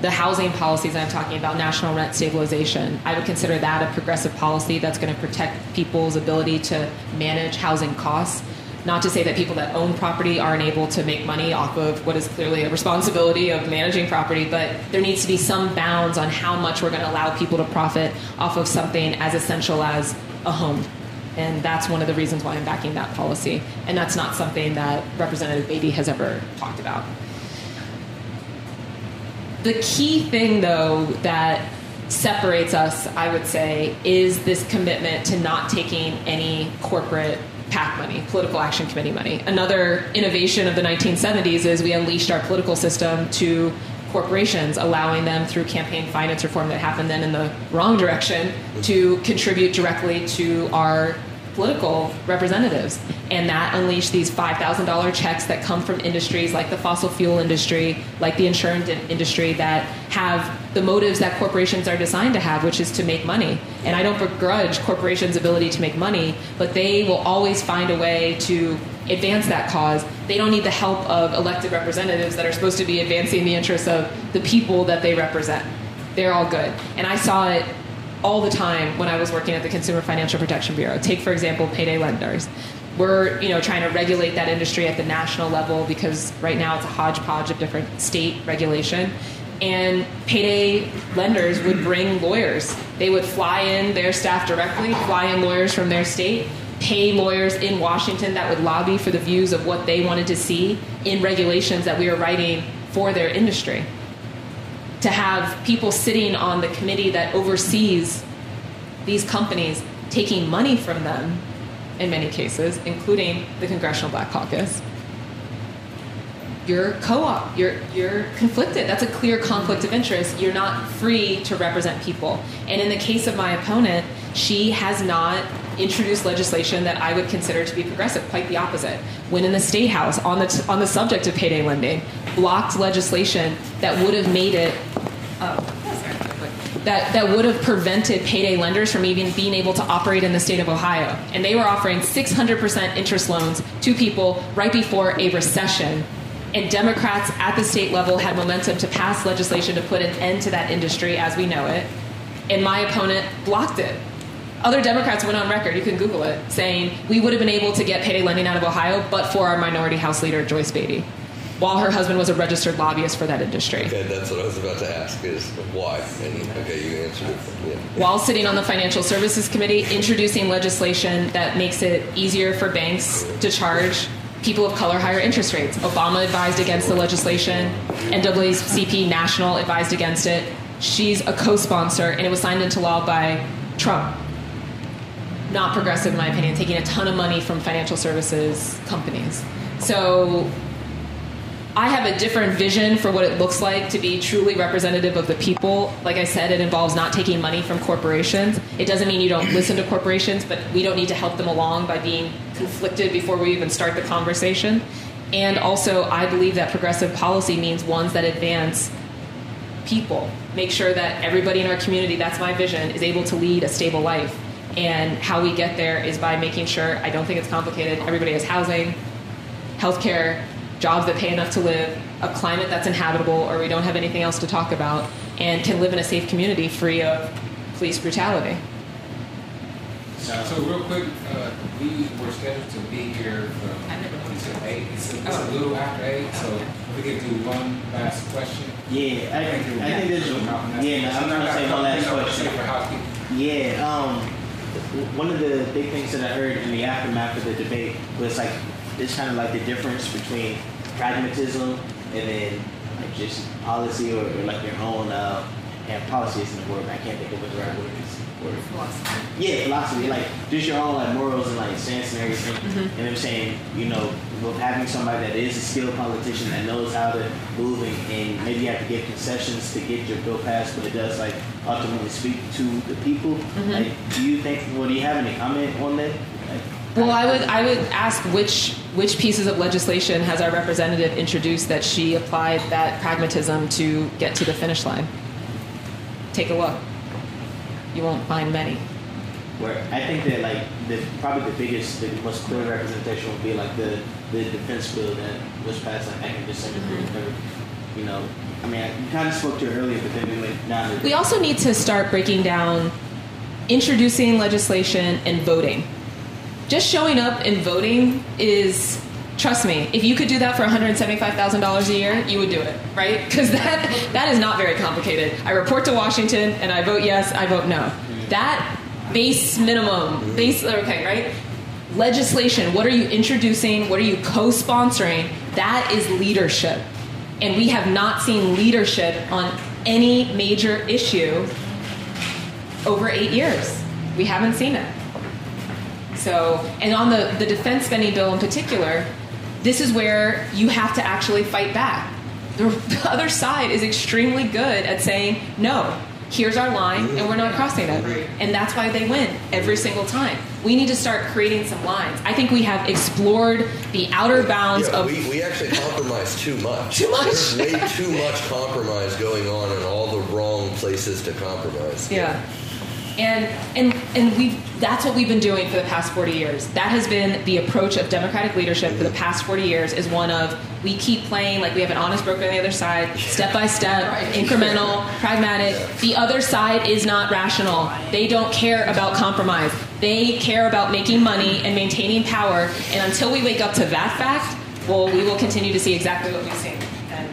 the housing policies I'm talking about, national rent stabilization, I would consider that a progressive policy that's going to protect people's ability to manage housing costs. Not to say that people that own property aren't able to make money off of what is clearly a responsibility of managing property, but there needs to be some bounds on how much we're going to allow people to profit off of something as essential as a home. And that's one of the reasons why I'm backing that policy. And that's not something that Representative Beatty has ever talked about. The key thing, though, that separates us, I would say, is this commitment to not taking any corporate PAC money, political action committee money. Another innovation of the 1970s is we unleashed our political system to corporations, allowing them through campaign finance reform that happened then in the wrong direction to contribute directly to our political representatives. And that unleashed these $5,000 checks that come from industries like the fossil fuel industry, like the insurance industry, that have the motives that corporations are designed to have, which is to make money. And I don't begrudge corporations' ability to make money, but they will always find a way to advance that cause. They don't need the help of elected representatives that are supposed to be advancing the interests of the people that they represent. They're all good. And I saw it all the time when I was working at the Consumer Financial Protection Bureau. Take, for example, payday lenders. We're you know, trying to regulate that industry at the national level because right now it's a hodgepodge of different state regulation. And payday lenders would bring lawyers. They would fly in their staff directly, fly in lawyers from their state, pay lawyers in Washington that would lobby for the views of what they wanted to see in regulations that we were writing for their industry to have people sitting on the committee that oversees these companies taking money from them in many cases, including the Congressional Black Caucus. You're co-op. You're you're conflicted. That's a clear conflict of interest. You're not free to represent people. And in the case of my opponent, she has not introduced legislation that I would consider to be progressive. Quite the opposite. When in the state house on the t- on the subject of payday lending, blocked legislation that would have made it. Uh, that, that would have prevented payday lenders from even being able to operate in the state of Ohio. And they were offering 600% interest loans to people right before a recession. And Democrats at the state level had momentum to pass legislation to put an end to that industry as we know it. And my opponent blocked it. Other Democrats went on record, you can Google it, saying we would have been able to get payday lending out of Ohio but for our minority House leader, Joyce Beatty while her husband was a registered lobbyist for that industry. Okay, that's what I was about to ask is why. And okay, you answered it. Yeah. While sitting on the Financial Services Committee, introducing legislation that makes it easier for banks to charge people of color higher interest rates. Obama advised against the legislation, NAACP National advised against it. She's a co sponsor, and it was signed into law by Trump. Not progressive, in my opinion, taking a ton of money from financial services companies. So I have a different vision for what it looks like to be truly representative of the people. Like I said, it involves not taking money from corporations. It doesn't mean you don't listen to corporations, but we don't need to help them along by being conflicted before we even start the conversation. And also, I believe that progressive policy means ones that advance people, make sure that everybody in our community, that's my vision, is able to lead a stable life. And how we get there is by making sure, I don't think it's complicated, everybody has housing, healthcare, jobs that pay enough to live, a climate that's inhabitable, or we don't have anything else to talk about, and can live in a safe community free of police brutality. So, So real quick, uh, we were scheduled to be here from until eight. It's, a- it's a little after eight, so we could do one last question. yeah, I, I think this is, yeah, no, I'm not gonna say one last question. Yeah, um, one of the big things that I heard in the aftermath of the debate was like, it's kind of like the difference between pragmatism and then like just policy or, or like your own, uh, and policy isn't the word, I can't think of what the right word is. Word. Yeah, philosophy, like just your own like morals and like stance and everything. Mhm. And I'm saying, you know, with having somebody that is a skilled politician that knows how to move and, and maybe you have to give concessions to get your bill passed, but it does like ultimately speak to the people. Mhm. Like, do you think? Well, do you have any comment on that? Like, Well, I would I would ask which which pieces of legislation has our representative introduced that she applied that pragmatism to get to the finish line. Take a look. You won't find many. where I think that like the probably the biggest, the most clear representation would be like the the defense bill that was passed like back in December. or, mm-hmm. You know, I mean, I, you kind of spoke to it earlier, but then we went down to We also need to start breaking down introducing legislation and voting. Just showing up and voting is trust me, if you could do that for $175,000 a year, you would do it, right? Because that that is not very complicated. I report to Washington and I vote yes, I vote no. That base minimum, base okay, right? Legislation, what are you introducing? What are you co-sponsoring? That is leadership. And we have not seen leadership on any major issue over 8 years. We haven't seen it. So, and on the, the defense spending bill in particular, this is where you have to actually fight back. The, the other side is extremely good at saying, no, here's our line, and we're not crossing it. And that's why they win every single time. We need to start creating some lines. I think we have explored the outer bounds Yeah, of. we, we actually compromise too much. Too much? There's way too much compromise going on in all the wrong places to compromise. Yeah. And and and we that's what we've been doing for the past 40 years. That has been the approach of democratic leadership for the past 40 years is one of we keep playing like we have an honest broker on the other side, step by step, incremental, pragmatic. The other side is not rational. They don't care about compromise. They care about making money and maintaining power. And until we wake up to that fact, well, we will continue to see exactly what we've seen. And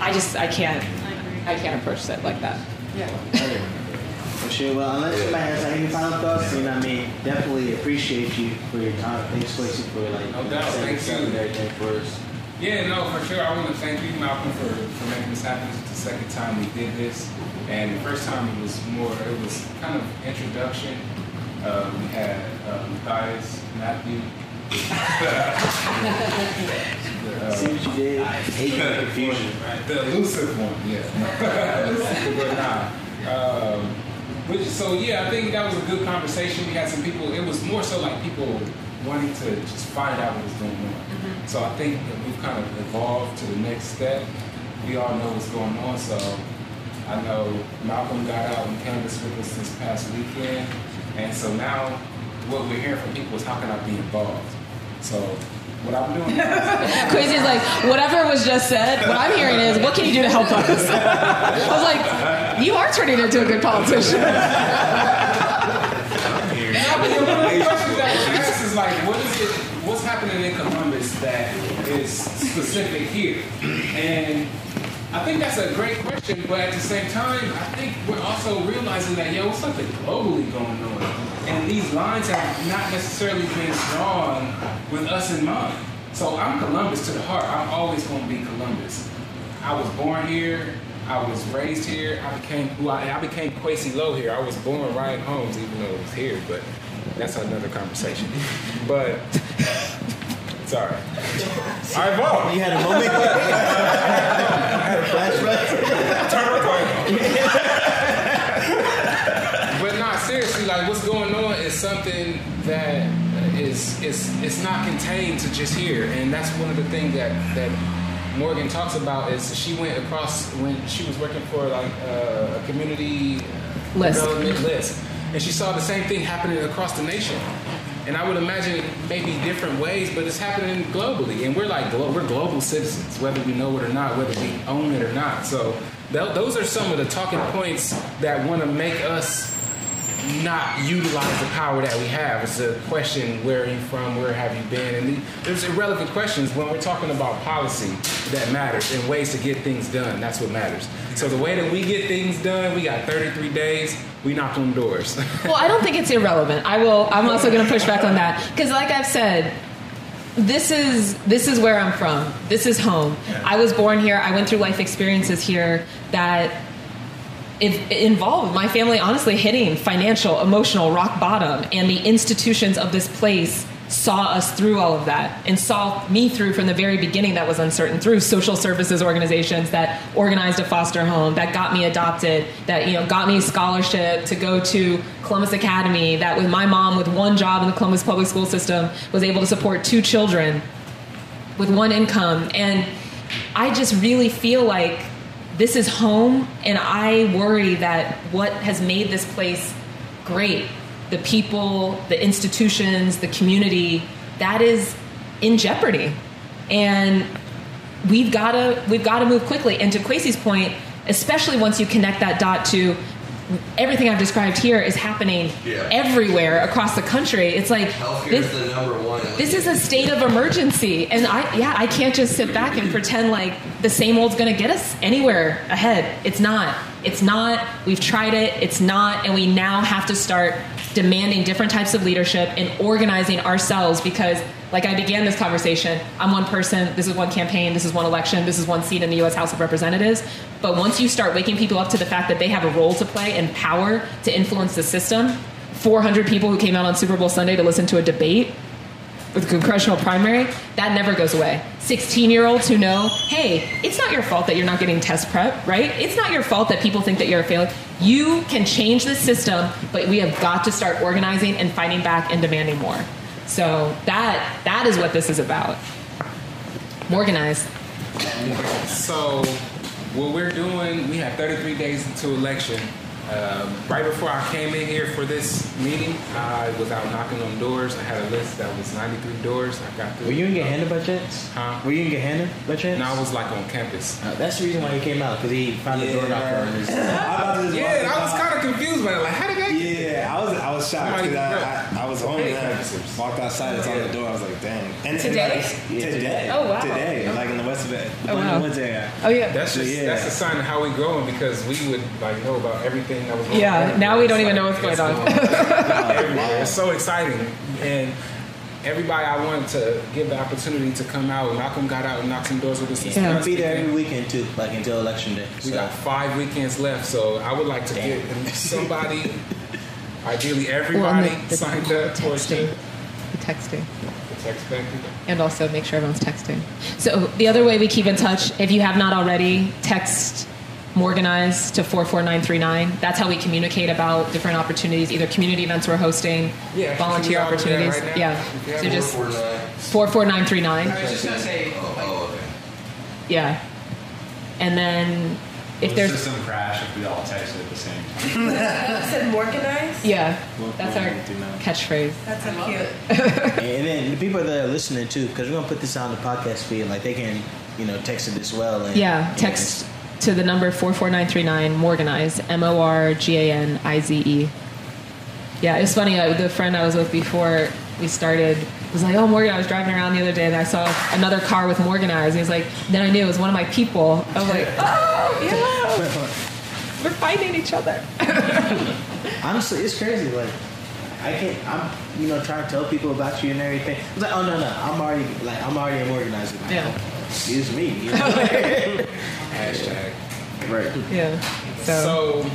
I just I can't I can't approach it like that. Yeah. For sure. Well, unless somebody has like, any final thoughts, you know what I mean? Definitely appreciate you for your time. Thanks, Quincy, for like No doubt. Thank you. and everything for us. Yeah, no, for sure. I want to thank you, Malcolm, for, for making this happen. This is the second time we did this, and the first time it was more. It was kind of introduction. Uh, we had uh, Matthias, Matthew. The, uh, See what you did? Hate the confusion. the elusive one, yeah. but nah. Um, but, so yeah, I think that was a good conversation. We had some people. It was more so like people wanting to just find out what was going on. Mm-hmm. So I think that we've kind of evolved to the next step. We all know what's going on. So I know Malcolm got out and canvassed with us this past weekend, and so now what we're hearing from people is how can I be involved. So what I'm doing. Crazy's like, whatever was just said, what I'm hearing is, what can you do to help us? I was like, you are turning into a good politician. Yeah, but one of the questions that was asked is like, what is it? What's happening in Columbus that is specific here? And I think that's a great question, but at the same time, I think we're also realizing that yo, what's something globally going on, and these lines have not necessarily been drawn with us in mind. So I'm Columbus to the heart. I'm always going to be Columbus. I was born here. I was raised here. I became who I, I became Quasi Low here. I was born Ryan Holmes, even though it was here, but that's another conversation. But sorry, I evolved. You had a moment? I had a flashback. but not seriously. Like what's going on is something that is is it's not contained to just here, and that's one of the things that that Morgan talks about is she went across when she was working for like uh, a community List. development list, and she saw the same thing happening across the nation. And I would imagine maybe different ways, but it's happening globally, and we're like we're global citizens, whether we know it or not, whether we own it or not. So th- those are some of the talking points that want to make us not utilize the power that we have. It's a question: Where are you from? Where have you been? And the, there's irrelevant questions when we're talking about policy that matters and ways to get things done. That's what matters. So the way that we get things done, we got 33 days. We knock on doors. well, I don't think it's irrelevant. I will. I'm also going to push back on that because, like I've said, this is this is where I'm from. This is home. I was born here. I went through life experiences here that it involved my family honestly hitting financial, emotional rock bottom, and the institutions of this place saw us through all of that and saw me through from the very beginning that was uncertain through social services organizations that organized a foster home that got me adopted that you know got me scholarship to go to Columbus Academy that with my mom with one job in the Columbus public school system was able to support two children with one income. And I just really feel like this is home and I worry that what has made this place great the people, the institutions, the community, that is in jeopardy. And we've got to we've got to move quickly. And to Kwesi's point, especially once you connect that dot to everything I've described here is happening Yeah. everywhere across the country. It's like this, is the number one. this is a state of emergency, and I yeah I can't just sit back and pretend like the same old's going to get us anywhere ahead. It's not. It's not. We've tried it. It's not, and we now have to start demanding different types of leadership and organizing ourselves because. Like I began this conversation, I'm one person, this is one campaign, this is one election, this is one seat in the US House of Representatives. But once you start waking people up to the fact that they have a role to play and power to influence the system, 400 people who came out on Super Bowl Sunday to listen to a debate with congressional primary, that never goes away. 16 year olds who know, hey, it's not your fault that you're not getting test prep, right? It's not your fault that people think that you're a failure. You can change the system, but we have got to start organizing and fighting back and demanding more. So that that is what this is about. Organize. So, what we're doing, we have 33 days until election. Um, right before I came in here for this meeting, I was out knocking on doors. I had a list that was 93 doors. I got through. Were you in Gahanna by chance? Huh? Were you in Gahanna by chance? No, I was like on campus. Uh, that's the reason why he came out because he found a door knocker on his. Yeah, I was kind of confused by it. Like, how did that? Yeah, I was I was shocked because I, I, I was home Hey, and I walked outside. It's on the door. I was like, dang. And Today? And, like, today. Oh, wow. Today, like in the West of it. Oh, wow. Wednesday. Oh, yeah. That's just Yeah. that's a sign of how we growing because we would like know about everything that was going Yeah, on. now we don't even like, know what's going on. everywhere. It's so exciting. And everybody I wanted to give the opportunity to come out. Malcolm got out and knocked some doors with us. Yeah, I'll be there every weekend too, like until election day. We So. got five weekends left, so I would like to get somebody, ideally everybody, Well, and the- the signed up for texting. The texting. the text and also make sure everyone's texting. So the other way we keep in touch, if you have not already, text Morganize to 44939. That's how we communicate about different opportunities, either community events we're hosting, Yeah, volunteer we all do that opportunities. right now? yeah. If you have So just 449. 44939. I was just gonna say, oh, oh, okay. Yeah. And then if there's the system crash if we all text at the same time? Said Morganize? yeah, that's our catchphrase. That's so cute. and then the people that are listening too, because we're gonna put this on the podcast feed, like they can, you know, text it as well. And, Yeah, text to the number 44939 Morganize, M O R G A N I Z E. Yeah, it's funny. Uh, the friend I was with before we started was like, "Oh, Morgan." I was driving around the other day and I saw another car with Morganize. He was like, "Then I knew it was one of my people." I was like, "Oh, yeah, we're fighting each other." Honestly, it's crazy. Like, I can't. I'm, you know, trying to tell people about you and everything. It's like, oh no, no, I'm already like, I'm already an organizer. Like, Yeah. oh, excuse me. You know? Hashtag. right. Yeah. So, So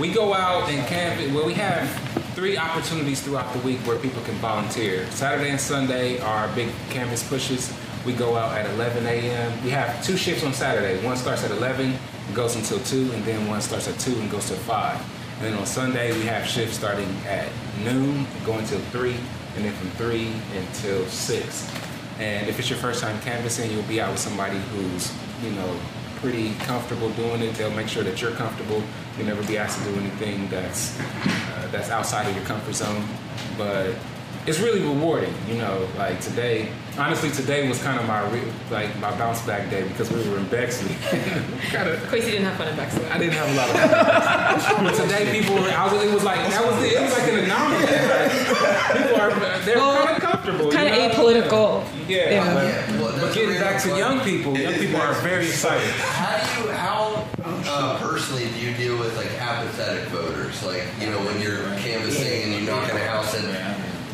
we go out and camp. Well, we have three opportunities throughout the week where people can volunteer. Saturday and Sunday are big canvas pushes. We go out at 11 a.m. We have two shifts on Saturday. One starts at 11 and goes until 2, and then one starts at 2 and goes to 5. And then on Sunday, we have shifts starting at noon, going till 3, and then from 3 until 6. And if it's your first time canvassing, you'll be out with somebody who's, you know, pretty comfortable doing it. They'll make sure that you're comfortable. You'll never be asked to do anything that's uh, that's outside of your comfort zone. But it's really rewarding, you know. Like today, honestly, today was kind of my re- like my bounce back day because we were in Bexley. kind of. Quasi didn't have fun in Bexley. I didn't have a lot of fun. but today, people were. I was. It was like that was. It was like an anomaly. Like, people are. They're kind of comfortable. Kind you of know? apolitical. Yeah. Yeah. But, Yeah, well, but getting back to young people, young people are very excited. How do you, how uh, personally do you deal with like apathetic voters? Like, you know, when you're canvassing and you knock on a house and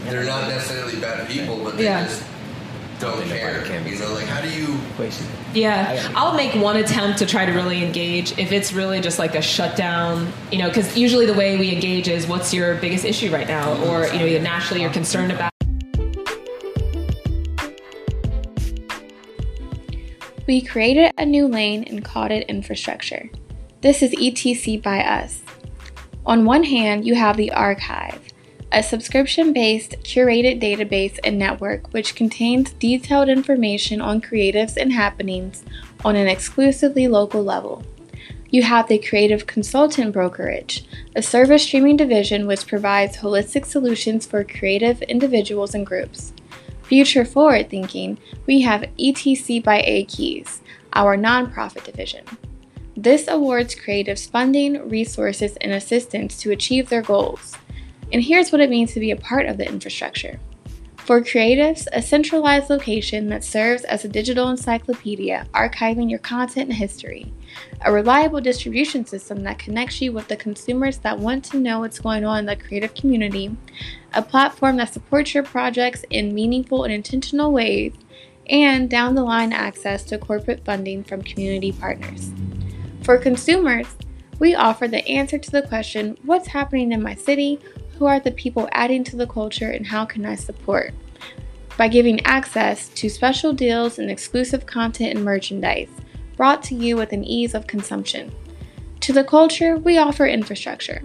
they're not necessarily bad people, but they Yeah. just don't care. You know, like how do you? Yeah, I'll make one attempt to try to really engage. If it's really just like a shutdown, you know, because usually the way we engage is what's your biggest issue right now, or you know, either nationally you're concerned about. We created a new lane and called it infrastructure. This is ETC by us. On one hand, you have the archive, a subscription based curated database and network which contains detailed information on creatives and happenings on an exclusively local level. You have the Creative Consultant Brokerage, a service streaming division which provides holistic solutions for creative individuals and groups. Future forward thinking, we have ETC by A Keys, our nonprofit division. This awards creatives funding, resources, and assistance to achieve their goals. And here's what it means to be a part of the infrastructure. For creatives, a centralized location that serves as a digital encyclopedia archiving your content and history. A reliable distribution system that connects you with the consumers that want to know what's going on in the creative community. A platform that supports your projects in meaningful and intentional ways. And down the line access to corporate funding from community partners. For consumers, we offer the answer to the question what's happening in my city? Who are the people adding to the culture and how can I support? By giving access to special deals and exclusive content and merchandise brought to you with an ease of consumption. To the culture, we offer infrastructure,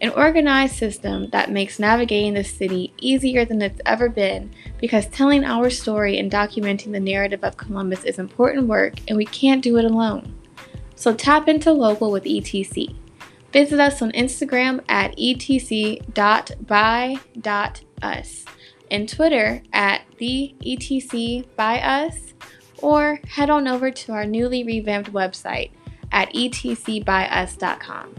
an organized system that makes navigating the city easier than it's ever been because telling our story and documenting the narrative of Columbus is important work and we can't do it alone. So tap into local with ETC. Visit us on Instagram at etc.by.us and Twitter at the etc by us or head on over to our newly revamped website at etcbyus.com.